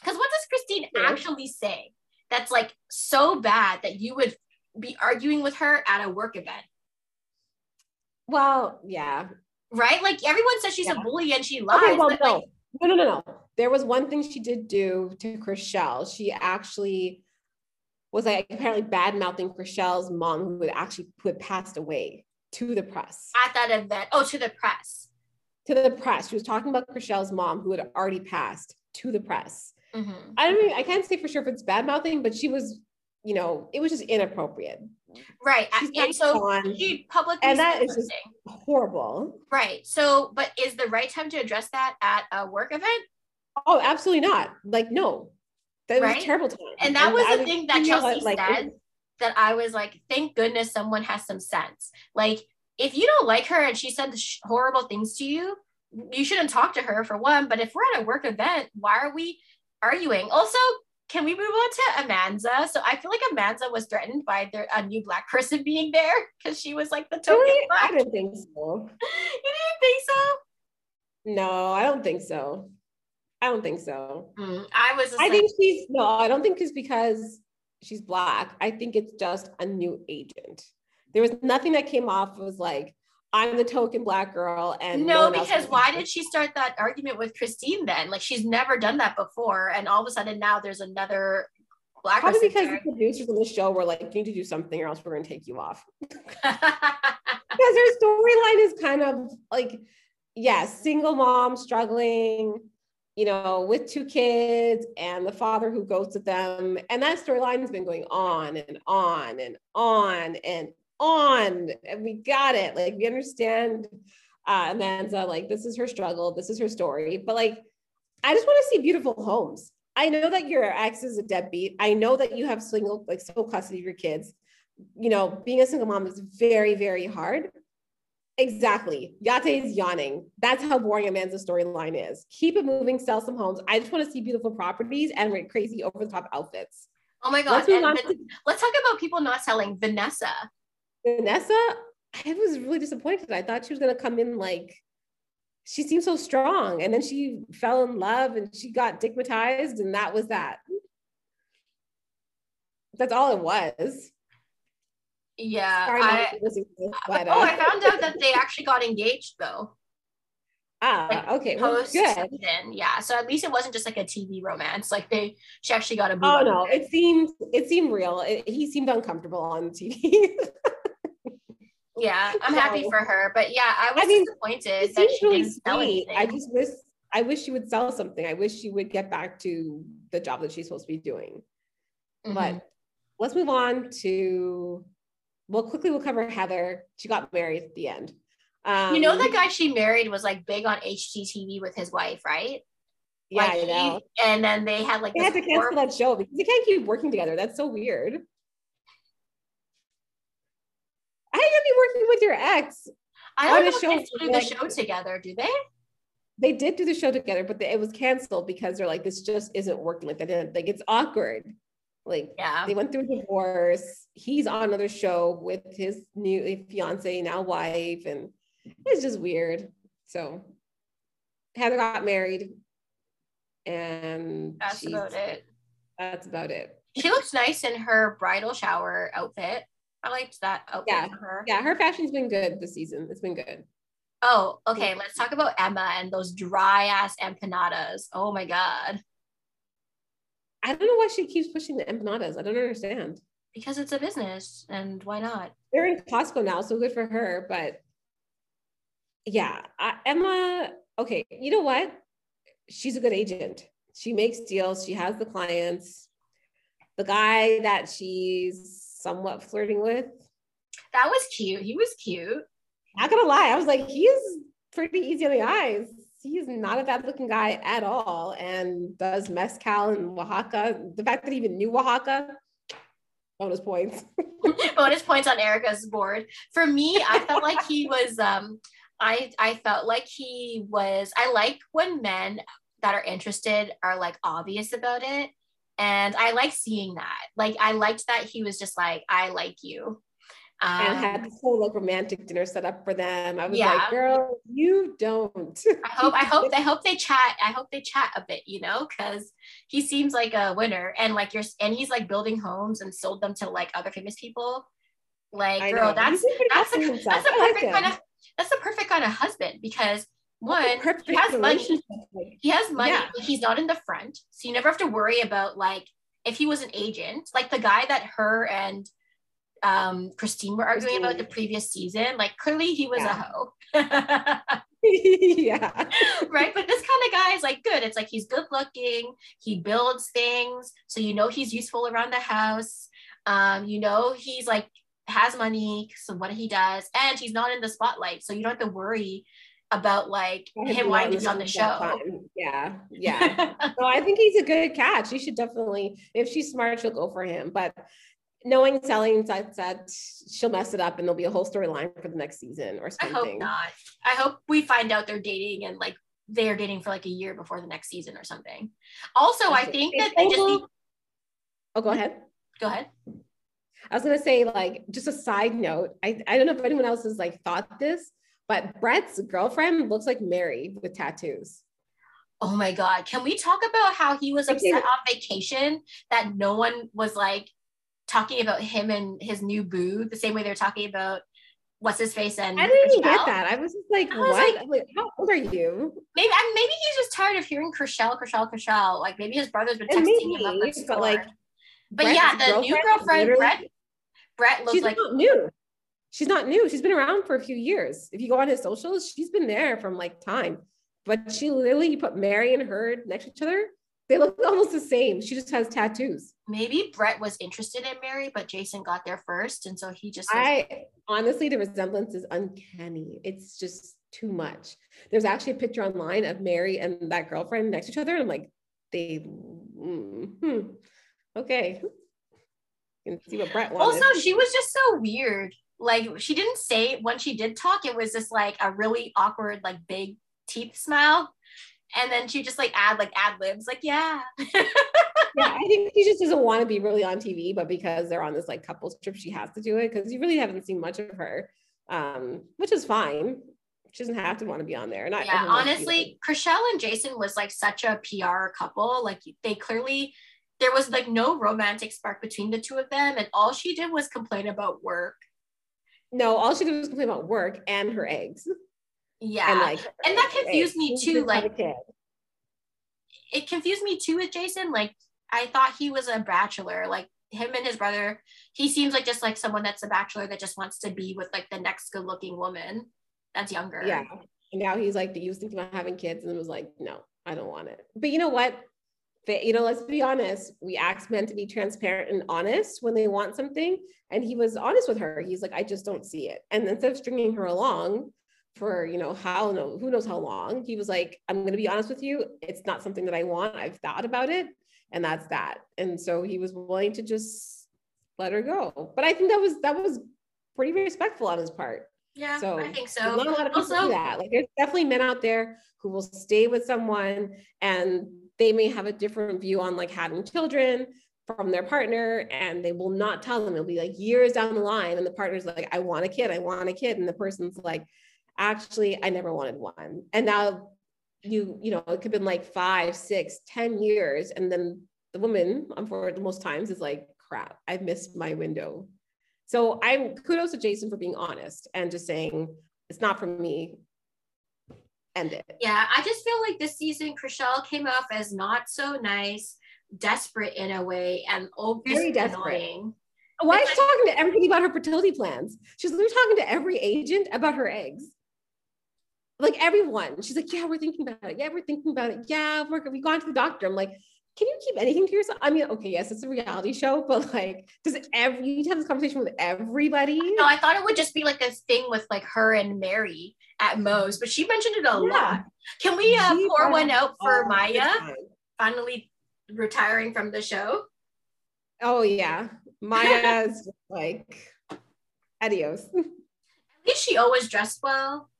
Because what does Christine actually say that's like so bad that you would be arguing with her at a work event? Well, yeah. Right? Like everyone says she's yeah. a bully and she lies. Okay, well, no. Like, no, no, no, no. There was one thing she did do to Chrishell. She actually was like apparently bad mouthing Chrishell's mom, who had actually who had passed away to the press at that event. Oh, to the press. To the press. She was talking about Chrishell's mom, who had already passed to the press. Mm-hmm. I don't mean I can't say for sure if it's bad mouthing, but she was, you know, it was just inappropriate. Right. and so on, she publicly and that is just horrible. Right. So, but is the right time to address that at a work event? Oh, absolutely not. Like, no, that right? was terrible time. And that and was I the thing that Chelsea like, said that I was like, thank goodness someone has some sense. Like, if you don't like her and she said horrible things to you, you shouldn't talk to her for one. But if we're at a work event, why are we arguing? Also, can we move on to Amanza? So I feel like Amanza was threatened by a new black person being there because she was like the token really? black. I didn't think so. you didn't think so? No, I don't think so. I don't think so. Mm, I was. I think she's no. I don't think it's because she's black. I think it's just a new agent. There was nothing that came off was like I'm the token black girl and no, no because why did she start that argument with Christine then? Like she's never done that before, and all of a sudden now there's another black. Probably because there. the producers on the show were like, "You need to do something, or else we're going to take you off." because her storyline is kind of like, yes, yeah, single mom struggling you know, with two kids and the father who goes to them. And that storyline has been going on and on and on and on. And we got it. Like, we understand uh, Amanza, like, this is her struggle, this is her story. But like, I just want to see beautiful homes. I know that your ex is a deadbeat. I know that you have single, like, sole custody of your kids. You know, being a single mom is very, very hard. Exactly. Yateh is yawning. That's how boring Amanza's storyline is. Keep it moving, sell some homes. I just want to see beautiful properties and crazy over the top outfits. Oh my God. Let's, let's talk about people not selling. Vanessa. Vanessa, I was really disappointed. I thought she was going to come in like, she seemed so strong. And then she fell in love and she got stigmatized, and that was that. That's all it was. Yeah. I, but, uh, oh, I found out that they actually got engaged though. Ah, like, okay. Well, good. Yeah. So at least it wasn't just like a TV romance. Like they, she actually got a. Oh no! It seemed it seemed real. It, he seemed uncomfortable on TV. yeah, I'm so, happy for her, but yeah, I was I mean, disappointed that she really didn't sell anything. I just wish I wish she would sell something. I wish she would get back to the job that she's supposed to be doing. Mm-hmm. But let's move on to well, quickly we'll cover Heather. She got married at the end. Um, you know, the guy she married was like big on HGTV with his wife, right? Yeah, like I know. He, and then they had like they had to cancel that show because they can't keep working together. That's so weird. How are you gonna be working with your ex? I don't know show, if they do the show together, do they? They did do the show together, but it was canceled because they're like, this just isn't working. Like, they like it's awkward. Like, yeah, they went through a divorce. He's on another show with his new eh, fiance, now wife, and it's just weird. So, Heather got married, and that's about it. That's about it. She looks nice in her bridal shower outfit. I liked that outfit yeah. her. Yeah, her fashion's been good this season. It's been good. Oh, okay. Let's talk about Emma and those dry ass empanadas. Oh my god. I don't know why she keeps pushing the empanadas. I don't understand. Because it's a business, and why not? They're in Costco now, so good for her. But yeah, I, Emma. Okay, you know what? She's a good agent. She makes deals. She has the clients. The guy that she's somewhat flirting with. That was cute. He was cute. Not gonna lie, I was like, he's pretty easy on the eyes he's not a bad looking guy at all and does mezcal in Oaxaca. The fact that he even knew Oaxaca, bonus points. bonus points on Erica's board. For me, I felt like he was um I I felt like he was I like when men that are interested are like obvious about it. And I like seeing that. Like I liked that he was just like, I like you. Um, and had this whole like romantic dinner set up for them. I was yeah. like, girl, you don't. I hope, I hope, I hope they chat. I hope they chat a bit, you know, because he seems like a winner and like you're, and he's like building homes and sold them to like other famous people. Like, I girl, know. that's that's a, that's a perfect like kind of that's the perfect kind of husband because one he has money he has money yeah. he's not in the front so you never have to worry about like if he was an agent like the guy that her and um christine were arguing christine. about the previous season like clearly he was yeah. a hoe yeah right but this kind of guy is like good it's like he's good looking he builds things so you know he's useful around the house um you know he's like has money so what he does and he's not in the spotlight so you don't have to worry about like him wanting to be on the show. Fun. Yeah, yeah. so I think he's a good catch. You should definitely, if she's smart, she'll go for him. But knowing Celine said, said she'll mess it up and there'll be a whole storyline for the next season or something. I hope not. I hope we find out they're dating and like they're dating for like a year before the next season or something. Also, I think that they just need. Oh, go ahead. Go ahead. I was gonna say, like, just a side note. I, I don't know if anyone else has like thought this, but Brett's girlfriend looks like Mary with tattoos. Oh my God. Can we talk about how he was upset on vacation that no one was like talking about him and his new boo the same way they're talking about what's his face and I didn't even get that. I was just like, was what? Like, how old are you? Maybe maybe he's just tired of hearing Chrishell, Chrishell, Chrishell. Like maybe his brother's been texting maybe, him this. But like, but Brett's yeah, the new girlfriend, Brett, Brett looks like new she's not new. She's been around for a few years. If you go on his socials, she's been there from like time. But she literally, put Mary and her next to each other, they look almost the same. She just has tattoos. Maybe Brett was interested in Mary, but Jason got there first. And so he just. Was- I honestly, the resemblance is uncanny. It's just too much. There's actually a picture online of Mary and that girlfriend next to each other. And I'm like, they, mm, hmm, okay. You see what Brett wanted. Also, she was just so weird like she didn't say when she did talk it was just like a really awkward like big teeth smile and then she just like add like ad libs like yeah yeah i think she just doesn't want to be really on tv but because they're on this like couple trip she has to do it because you really haven't seen much of her um which is fine she doesn't have to want to be on there. Not yeah, honestly, Chrishell and Jason was like such a PR couple. Like they clearly there was like no romantic spark between the two of them, and all she did was complain about work no, all she did was complain about work and her eggs. Yeah. And, like, and that confused me too. Like, it confused me too with Jason. Like, I thought he was a bachelor. Like, him and his brother, he seems like just like someone that's a bachelor that just wants to be with like the next good looking woman that's younger. Yeah. And now he's like, he was thinking about having kids and was like, no, I don't want it. But you know what? you know, let's be honest. We ask men to be transparent and honest when they want something. And he was honest with her. He's like, I just don't see it. And instead of stringing her along for, you know, how no, who knows how long, he was like, I'm going to be honest with you. It's not something that I want. I've thought about it. And that's that. And so he was willing to just let her go. But I think that was that was pretty respectful on his part. Yeah, so I think so. Not a lot of people also, do that. Like there's definitely men out there who will stay with someone and they may have a different view on like having children from their partner and they will not tell them it'll be like years down the line and the partner's like i want a kid i want a kid and the person's like actually i never wanted one and now you you know it could have been like five six ten years and then the woman for most times is like crap I've missed my window so i'm kudos to jason for being honest and just saying it's not for me end it. Yeah, I just feel like this season, Chrishell came off as not so nice, desperate in a way, and very desperate. Annoying. Why is she talking to everybody about her fertility plans? She's literally talking to every agent about her eggs. Like everyone. She's like, yeah, we're thinking about it. Yeah, we're thinking about it. Yeah, we're, we've gone to the doctor. I'm like, can you keep anything to yourself? I mean, okay, yes, it's a reality show, but like, does it every you need to have this conversation with everybody? No, I thought it would just be like a thing with like her and Mary at Moe's, but she mentioned it a yeah. lot. Can we uh, pour one out for Maya finally retiring from the show? Oh yeah, Maya's like adios. At least she always dressed well,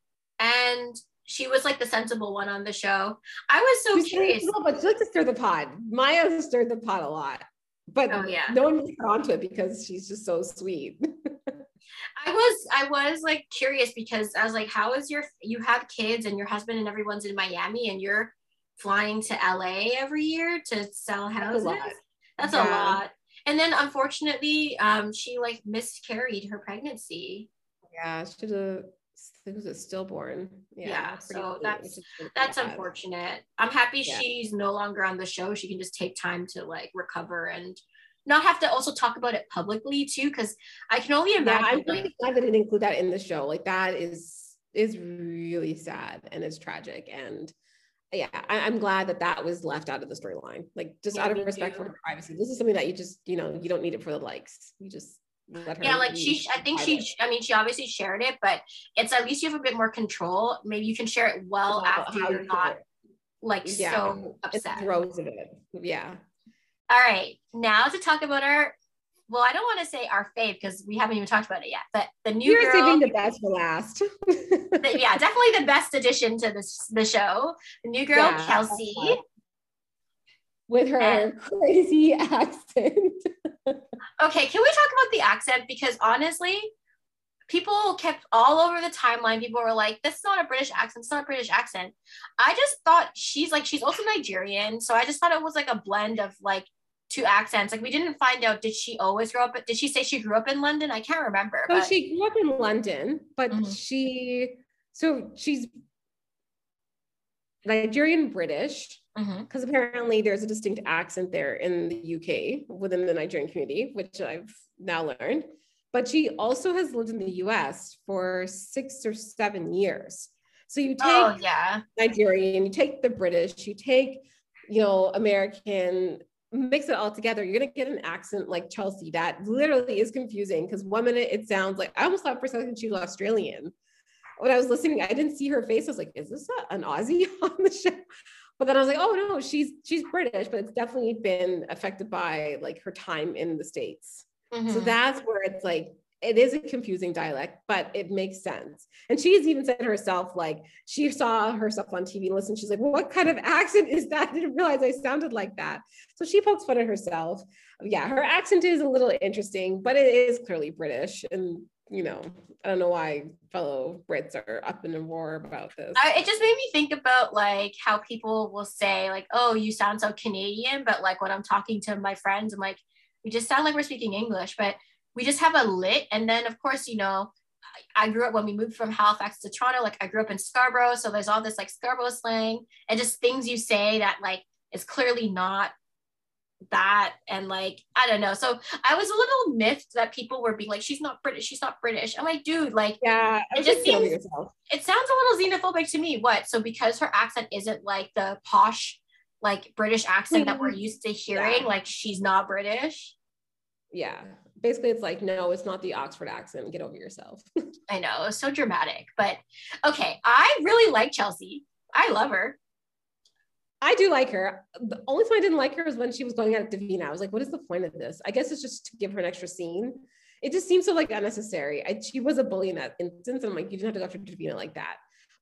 and she was like the sensible one on the show. I was so She's curious. But she likes to stir the pot. Maya stirred the pot a lot, but oh, yeah. no one gets onto it because she's just so sweet. I was I was like curious because I was like, how is your you have kids and your husband and everyone's in Miami and you're flying to LA every year to sell houses? That's a lot. That's yeah. a lot. And then unfortunately, um, she like miscarried her pregnancy. Yeah, should have was it stillborn? Yeah, yeah so that's that's bad. unfortunate. I'm happy yeah. she's no longer on the show. She can just take time to like recover and not have to also talk about it publicly too because i can only imagine yeah, i'm really like, glad they didn't include that in the show like that is is really sad and it's tragic and yeah I, am glad that that was left out of the storyline like just yeah, out of respect too. for her privacy this is something that you just you know you don't need it for the likes you just yeah like she i think she i mean she obviously shared it but it's at least you have a bit more control maybe you can share it well after you're not like yeah. so upset throws of it yeah all right, now to talk about our well, I don't want to say our fave because we haven't even talked about it yet, but the new You're girl, saving the best for last. the, yeah, definitely the best addition to this the show. The new girl, yeah, Kelsey. With her and, crazy accent. Okay, can we talk about the accent? Because honestly, people kept all over the timeline. People were like, this is not a British accent. It's not a British accent. I just thought she's like, she's also Nigerian. So I just thought it was like a blend of like two accents. Like we didn't find out, did she always grow up? Did she say she grew up in London? I can't remember. So but... she grew up in London, but mm-hmm. she, so she's Nigerian British because mm-hmm. apparently there's a distinct accent there in the UK within the Nigerian community, which I've now learned but she also has lived in the US for six or seven years. So you take oh, yeah. Nigerian, you take the British, you take, you know, American, mix it all together, you're gonna get an accent like Chelsea that literally is confusing because one minute it sounds like I almost thought for a second she was Australian. When I was listening, I didn't see her face. I was like, is this a, an Aussie on the show? But then I was like, oh no, she's she's British, but it's definitely been affected by like her time in the States. Mm-hmm. So that's where it's like, it is a confusing dialect, but it makes sense. And she's even said herself, like, she saw herself on TV and listened. She's like, well, what kind of accent is that? I didn't realize I sounded like that. So she pokes fun at herself. Yeah, her accent is a little interesting, but it is clearly British. And, you know, I don't know why fellow Brits are up in a roar about this. I, it just made me think about like how people will say, like, oh, you sound so Canadian. But like when I'm talking to my friends, I'm like, we just sound like we're speaking English, but we just have a lit. And then, of course, you know, I grew up when we moved from Halifax to Toronto, like I grew up in Scarborough. So there's all this like Scarborough slang and just things you say that like is clearly not that. And like, I don't know. So I was a little miffed that people were being like, she's not British, she's not British. I'm like, dude, like, yeah, it just seems, it sounds a little xenophobic to me. What? So because her accent isn't like the posh like British accent that we're mm-hmm. used to hearing. Yeah. Like she's not British. Yeah. Basically, it's like, no, it's not the Oxford accent. Get over yourself. I know. It's so dramatic. But okay. I really like Chelsea. I love her. I do like her. The only time I didn't like her was when she was going out at Davina. I was like, what is the point of this? I guess it's just to give her an extra scene. It just seems so like unnecessary. I, she was a bully in that instance. And I'm like, you didn't have to go after Davina like that.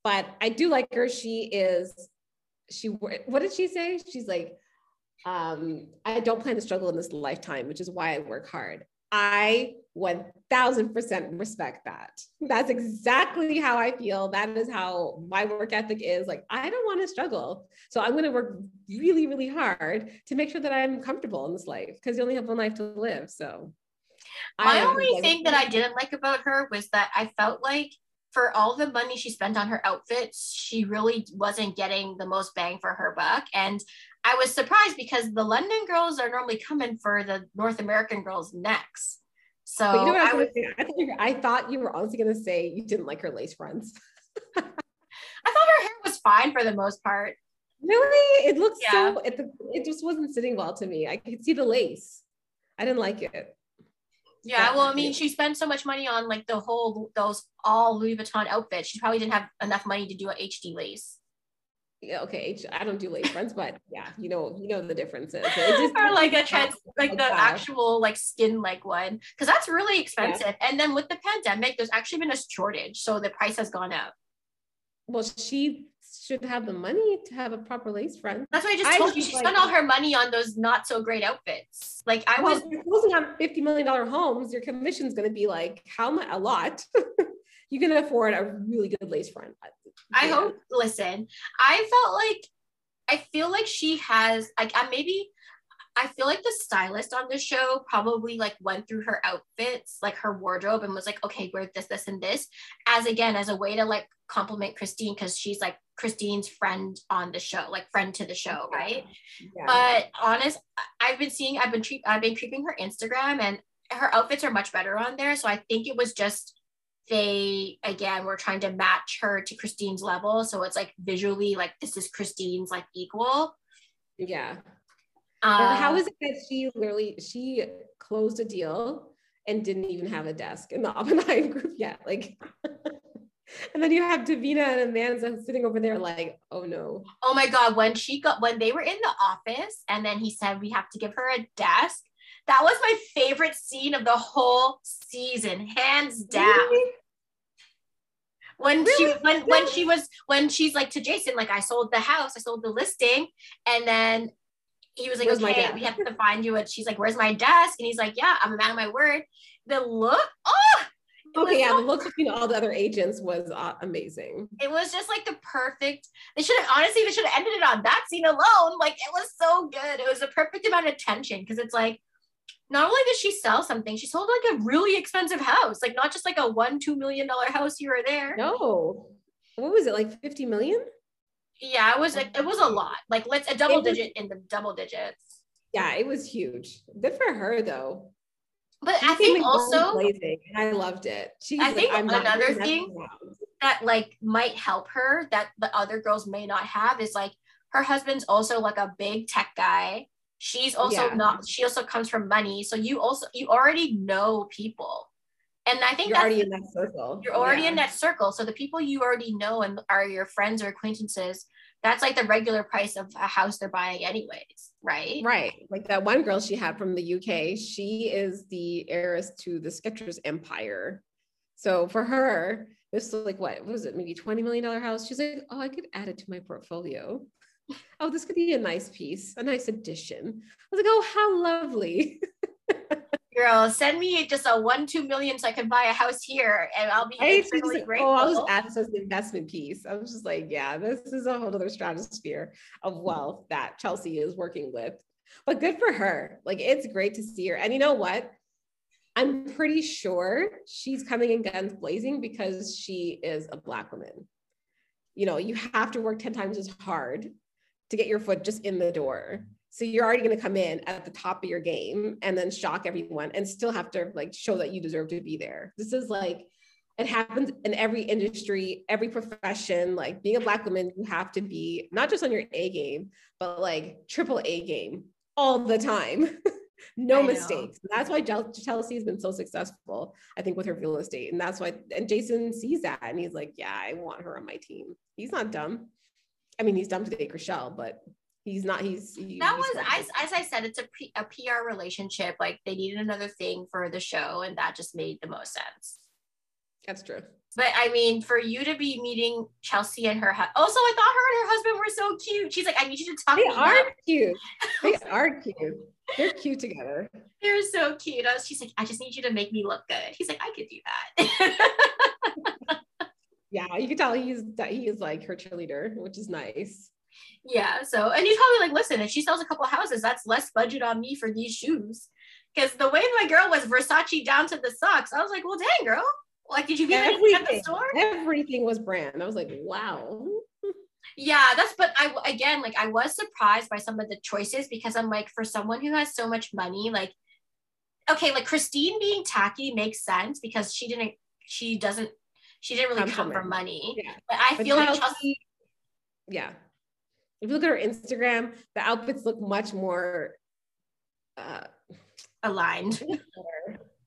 But I do like her. She is she what did she say? She's like, um, I don't plan to struggle in this lifetime, which is why I work hard. I 1000% respect that. That's exactly how I feel. That is how my work ethic is. Like, I don't want to struggle. So I'm going to work really, really hard to make sure that I'm comfortable in this life because you only have one life to live. So, my only thing that I didn't like about her was that I felt like for all the money she spent on her outfits, she really wasn't getting the most bang for her buck. And I was surprised because the London girls are normally coming for the North American girls next. So you know what I, was, I, thought I, thought you were honestly going to say you didn't like her lace fronts. I thought her hair was fine for the most part. Really? It looks yeah. so, it, it just wasn't sitting well to me. I could see the lace. I didn't like it. Yeah, well, I mean, she spent so much money on like the whole those all Louis Vuitton outfits. She probably didn't have enough money to do a HD lace. Yeah, okay. I don't do lace fronts, but yeah, you know, you know the differences. It's just, or like a trans, like the actual like skin like one, because that's really expensive. Yeah. And then with the pandemic, there's actually been a shortage, so the price has gone up. Well, she should have the money to have a proper lace front. That's why I just told I you she like, spent all her money on those not so great outfits. Like I well, was you're closing on fifty million dollar homes. Your commission's going to be like how much? A lot. you can afford a really good lace front. I yeah. hope. Listen, I felt like I feel like she has like I maybe I feel like the stylist on the show probably like went through her outfits, like her wardrobe, and was like, okay, wear this, this, and this, as again as a way to like compliment Christine because she's like Christine's friend on the show, like friend to the show, right? Yeah. But honest, I've been seeing, I've been tre- I've been creeping her Instagram, and her outfits are much better on there. So I think it was just they again were trying to match her to Christine's level, so it's like visually like this is Christine's like equal. Yeah. Um, how is it that she literally she closed a deal and didn't even have a desk in the Oppenheim group yet? Like, and then you have Davina and Amanda sitting over there like, oh no. Oh my god, when she got when they were in the office and then he said we have to give her a desk. That was my favorite scene of the whole season, hands down. Really? when really? she when when she was when she's like to Jason, like I sold the house, I sold the listing, and then he was like, where's okay, we have to find you. And she's like, where's my desk? And he's like, yeah, I'm a man of my word. The look, oh, okay, yeah, the look between all the other agents was uh, amazing. It was just like the perfect. They should have honestly, they should have ended it on that scene alone. Like it was so good. It was the perfect amount of tension because it's like, not only did she sell something, she sold like a really expensive house, like not just like a one two million dollar house here or there. No, what was it like fifty million? Yeah, it was a, it was a lot. Like let's a double was, digit in the double digits. Yeah, it was huge. Good for her though. But she I think also and I loved it. She's I think like, another thing that like might help her that the other girls may not have is like her husband's also like a big tech guy. She's also yeah. not. She also comes from money, so you also you already know people. And I think you're already in that circle. You're already yeah. in that circle. So the people you already know and are your friends or acquaintances, that's like the regular price of a house they're buying anyways, right? Right. Like that one girl she had from the UK, she is the heiress to the Skechers empire. So for her, this was like what was it, maybe $20 million house? She's like, oh, I could add it to my portfolio. Oh, this could be a nice piece, a nice addition. I was like, oh, how lovely. girl, send me just a one, two million so I can buy a house here and I'll be instantly oh, grateful. Oh, I was at this as an investment piece. I was just like, yeah, this is a whole other stratosphere of wealth that Chelsea is working with. But good for her. Like it's great to see her. And you know what? I'm pretty sure she's coming in guns blazing because she is a black woman. You know, you have to work 10 times as hard to get your foot just in the door. So you're already going to come in at the top of your game and then shock everyone and still have to like show that you deserve to be there. This is like it happens in every industry, every profession. Like being a black woman, you have to be not just on your A game, but like triple A game all the time. no I mistakes. That's why Chelsea has been so successful, I think, with her real estate. And that's why, and Jason sees that and he's like, yeah, I want her on my team. He's not dumb. I mean, he's dumb to date Chrishell, but he's not he's he, that was as, as i said it's a, P, a pr relationship. Like they needed another thing for the show and that just made the most sense. That's true. But i mean for you to be meeting chelsea and her hu- also i thought her and her husband were so cute. She's like i need you to talk they are up. cute. They are cute. They're cute together. They're so cute. I was, she's like i just need you to make me look good. He's like i could do that yeah you can tell he's that he is like her cheerleader which is nice yeah. So, and you he's probably like, listen, if she sells a couple houses, that's less budget on me for these shoes. Because the way my girl was Versace down to the socks, I was like, well, dang, girl. Like, did you get anything at the store? Everything was brand. I was like, wow. yeah, that's, but I, again, like, I was surprised by some of the choices because I'm like, for someone who has so much money, like, okay, like Christine being tacky makes sense because she didn't, she doesn't, she didn't really come, come from money. Yeah. But I but feel Chelsea, like Chelsea, yeah if you look at her Instagram, the outfits look much more uh, aligned.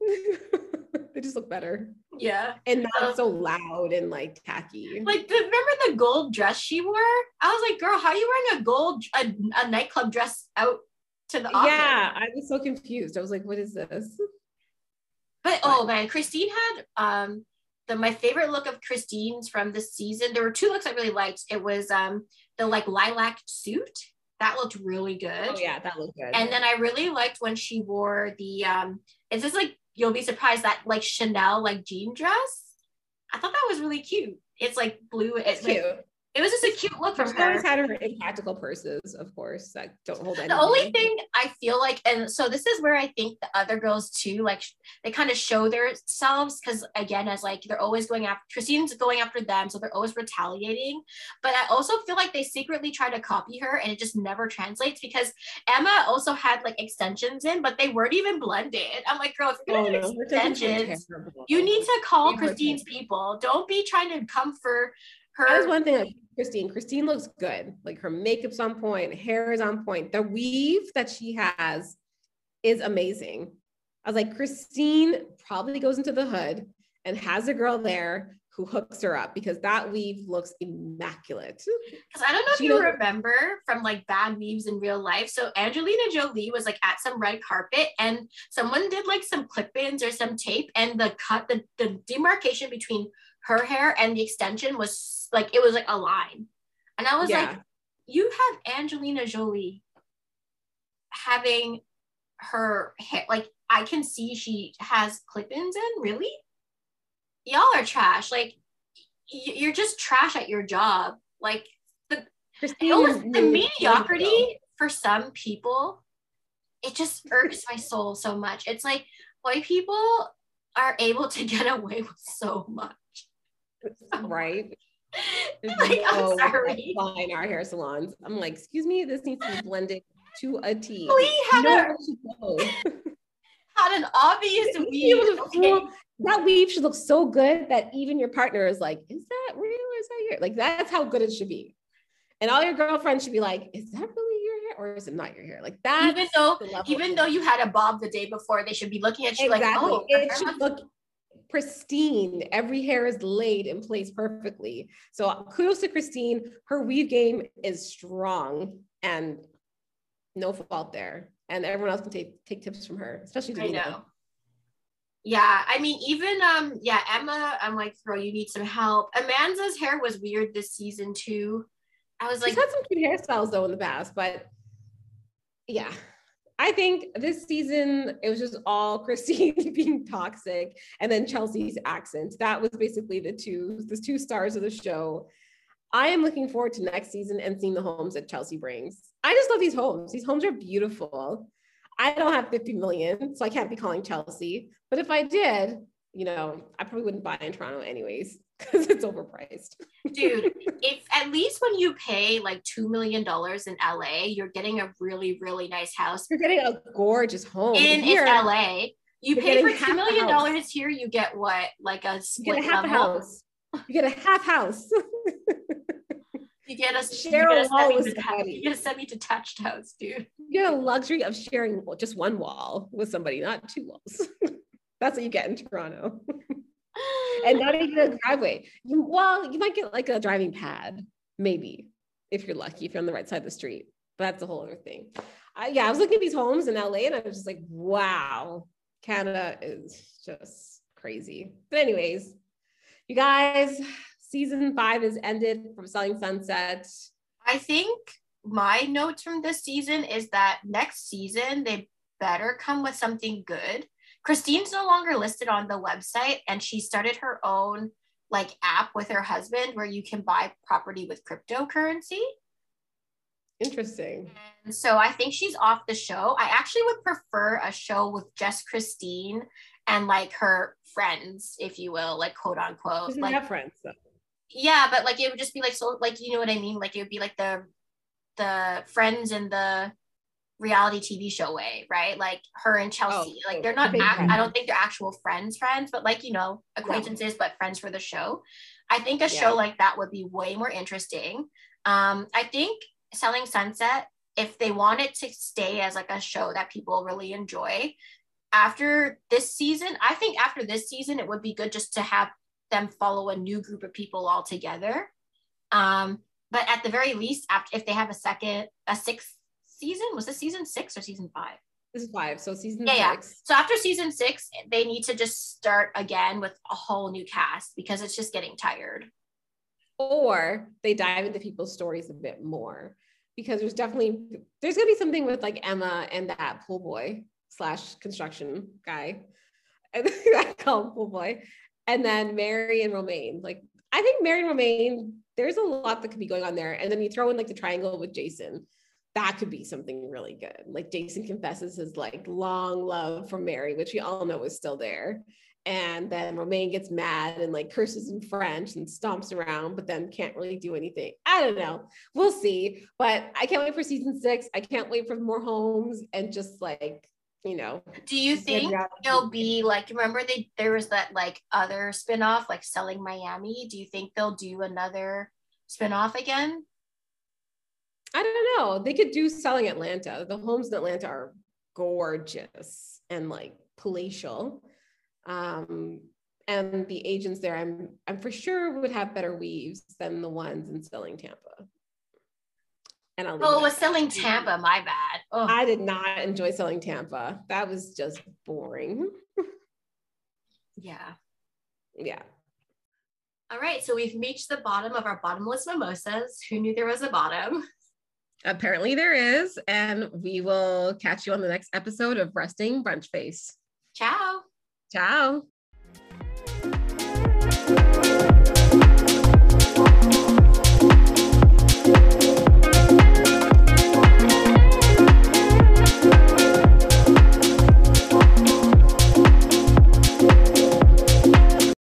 they just look better. Yeah. And not um, so loud and like tacky. Like the, remember the gold dress she wore? I was like, girl, how are you wearing a gold a, a nightclub dress out to the office? Yeah, I was so confused. I was like, what is this? But oh man, Christine had um the my favorite look of Christine's from this season. There were two looks I really liked. It was um the like lilac suit. That looked really good. Oh yeah, that looked good. And then I really liked when she wore the um is this like you'll be surprised that like Chanel like jean dress. I thought that was really cute. It's like blue. It's cute. Like, it was just a cute look from her. always had her in practical purses, of course, that don't hold anything. The only thing I feel like, and so this is where I think the other girls too, like they kind of show themselves because again, as like they're always going after Christine's going after them, so they're always retaliating. But I also feel like they secretly try to copy her, and it just never translates because Emma also had like extensions in, but they weren't even blended. I'm like, girl, if you're gonna oh, no, extensions, you need to call Christine's people. Don't be trying to come for her. That is one thing Christine. Christine looks good. Like her makeup's on point, hair is on point. The weave that she has is amazing. I was like, Christine probably goes into the hood and has a girl there who hooks her up because that weave looks immaculate. Because I don't know if you remember from like bad weaves in real life. So Angelina Jolie was like at some red carpet and someone did like some clip-ins or some tape and the cut, the, the demarcation between her hair and the extension was like it was like a line. And I was yeah. like, you have Angelina Jolie having her hair like I can see she has clip-ins in, really? Y'all are trash. Like you're just trash at your job. Like the, the mediocrity for some people, it just irks my soul so much. It's like white people are able to get away with so much. right? like, I'm oh, sorry. Line our hair salons. I'm like, excuse me, this needs to be blended to a T. We had, a, had an obvious weave. Okay. That weave should look so good that even your partner is like, is that real or is that your? Like, that's how good it should be. And all your girlfriends should be like, is that really your hair or is it not your hair? Like that. Even though, even though you had a bob the day before, they should be looking at you exactly. like, oh, it should look pristine. Every hair is laid in place perfectly. So kudos to Christine. Her weave game is strong and no fault there. And everyone else can take take tips from her, especially I know. Yeah, I mean, even um, yeah, Emma, I'm like, bro, you need some help. Amanza's hair was weird this season too. I was like, she's had some cute hairstyles though in the past, but yeah, I think this season it was just all Christine being toxic and then Chelsea's accent. That was basically the two the two stars of the show. I am looking forward to next season and seeing the homes that Chelsea brings. I just love these homes. These homes are beautiful. I don't have 50 million, so I can't be calling Chelsea. But if I did, you know, I probably wouldn't buy in Toronto anyways because it's overpriced. Dude, if at least when you pay like $2 million in LA, you're getting a really, really nice house. You're getting a gorgeous home. In here, LA. You pay for $2 million here, you get what? Like a split you get a half house. You get a half house. you get a, Share you, get a semi you get a semi-detached house, dude. You get a luxury of sharing just one wall with somebody, not two walls. That's what you get in Toronto and not even a driveway. You, well, you might get like a driving pad, maybe, if you're lucky, if you're on the right side of the street. But that's a whole other thing. Uh, yeah, I was looking at these homes in LA and I was just like, wow, Canada is just crazy. But, anyways, you guys, season five is ended from Selling Sunset. I think my notes from this season is that next season they better come with something good Christine's no longer listed on the website and she started her own like app with her husband where you can buy property with cryptocurrency. Interesting. And so I think she's off the show. I actually would prefer a show with just Christine and like her friends, if you will, like quote unquote. She like have friends though. Yeah, but like it would just be like so like you know what I mean? Like it would be like the the friends and the reality TV show way, right? Like her and Chelsea, oh, like they're not, act- I don't think they're actual friends, friends, but like, you know, acquaintances, yeah. but friends for the show. I think a yeah. show like that would be way more interesting. Um, I think Selling Sunset, if they wanted to stay as like a show that people really enjoy, after this season, I think after this season, it would be good just to have them follow a new group of people all together. Um, but at the very least, after if they have a second, a sixth season? Was this season six or season five? This is five. So season yeah, six. Yeah. So after season six, they need to just start again with a whole new cast because it's just getting tired. Or they dive into people's stories a bit more because there's definitely there's gonna be something with like Emma and that pool boy slash construction guy. I call him pool boy. And then Mary and Romain. Like I think Mary and Romain, there's a lot that could be going on there. And then you throw in like the triangle with Jason. That could be something really good. Like Jason confesses his like long love for Mary, which we all know is still there. And then Romain gets mad and like curses in French and stomps around, but then can't really do anything. I don't know. We'll see. But I can't wait for season six. I can't wait for more homes and just like you know. Do you think they'll be like remember they there was that like other spin-off like selling Miami? Do you think they'll do another spin-off again? I don't know. They could do selling Atlanta. The homes in Atlanta are gorgeous and like palatial. Um and the agents there I'm I'm for sure would have better weaves than the ones in selling Tampa. And I'll oh, was selling Tampa. My bad. Oh. I did not enjoy selling Tampa. That was just boring. yeah. Yeah. All right. So we've reached the bottom of our bottomless mimosas. Who knew there was a bottom? Apparently there is. And we will catch you on the next episode of Resting Brunch Face. Ciao. Ciao.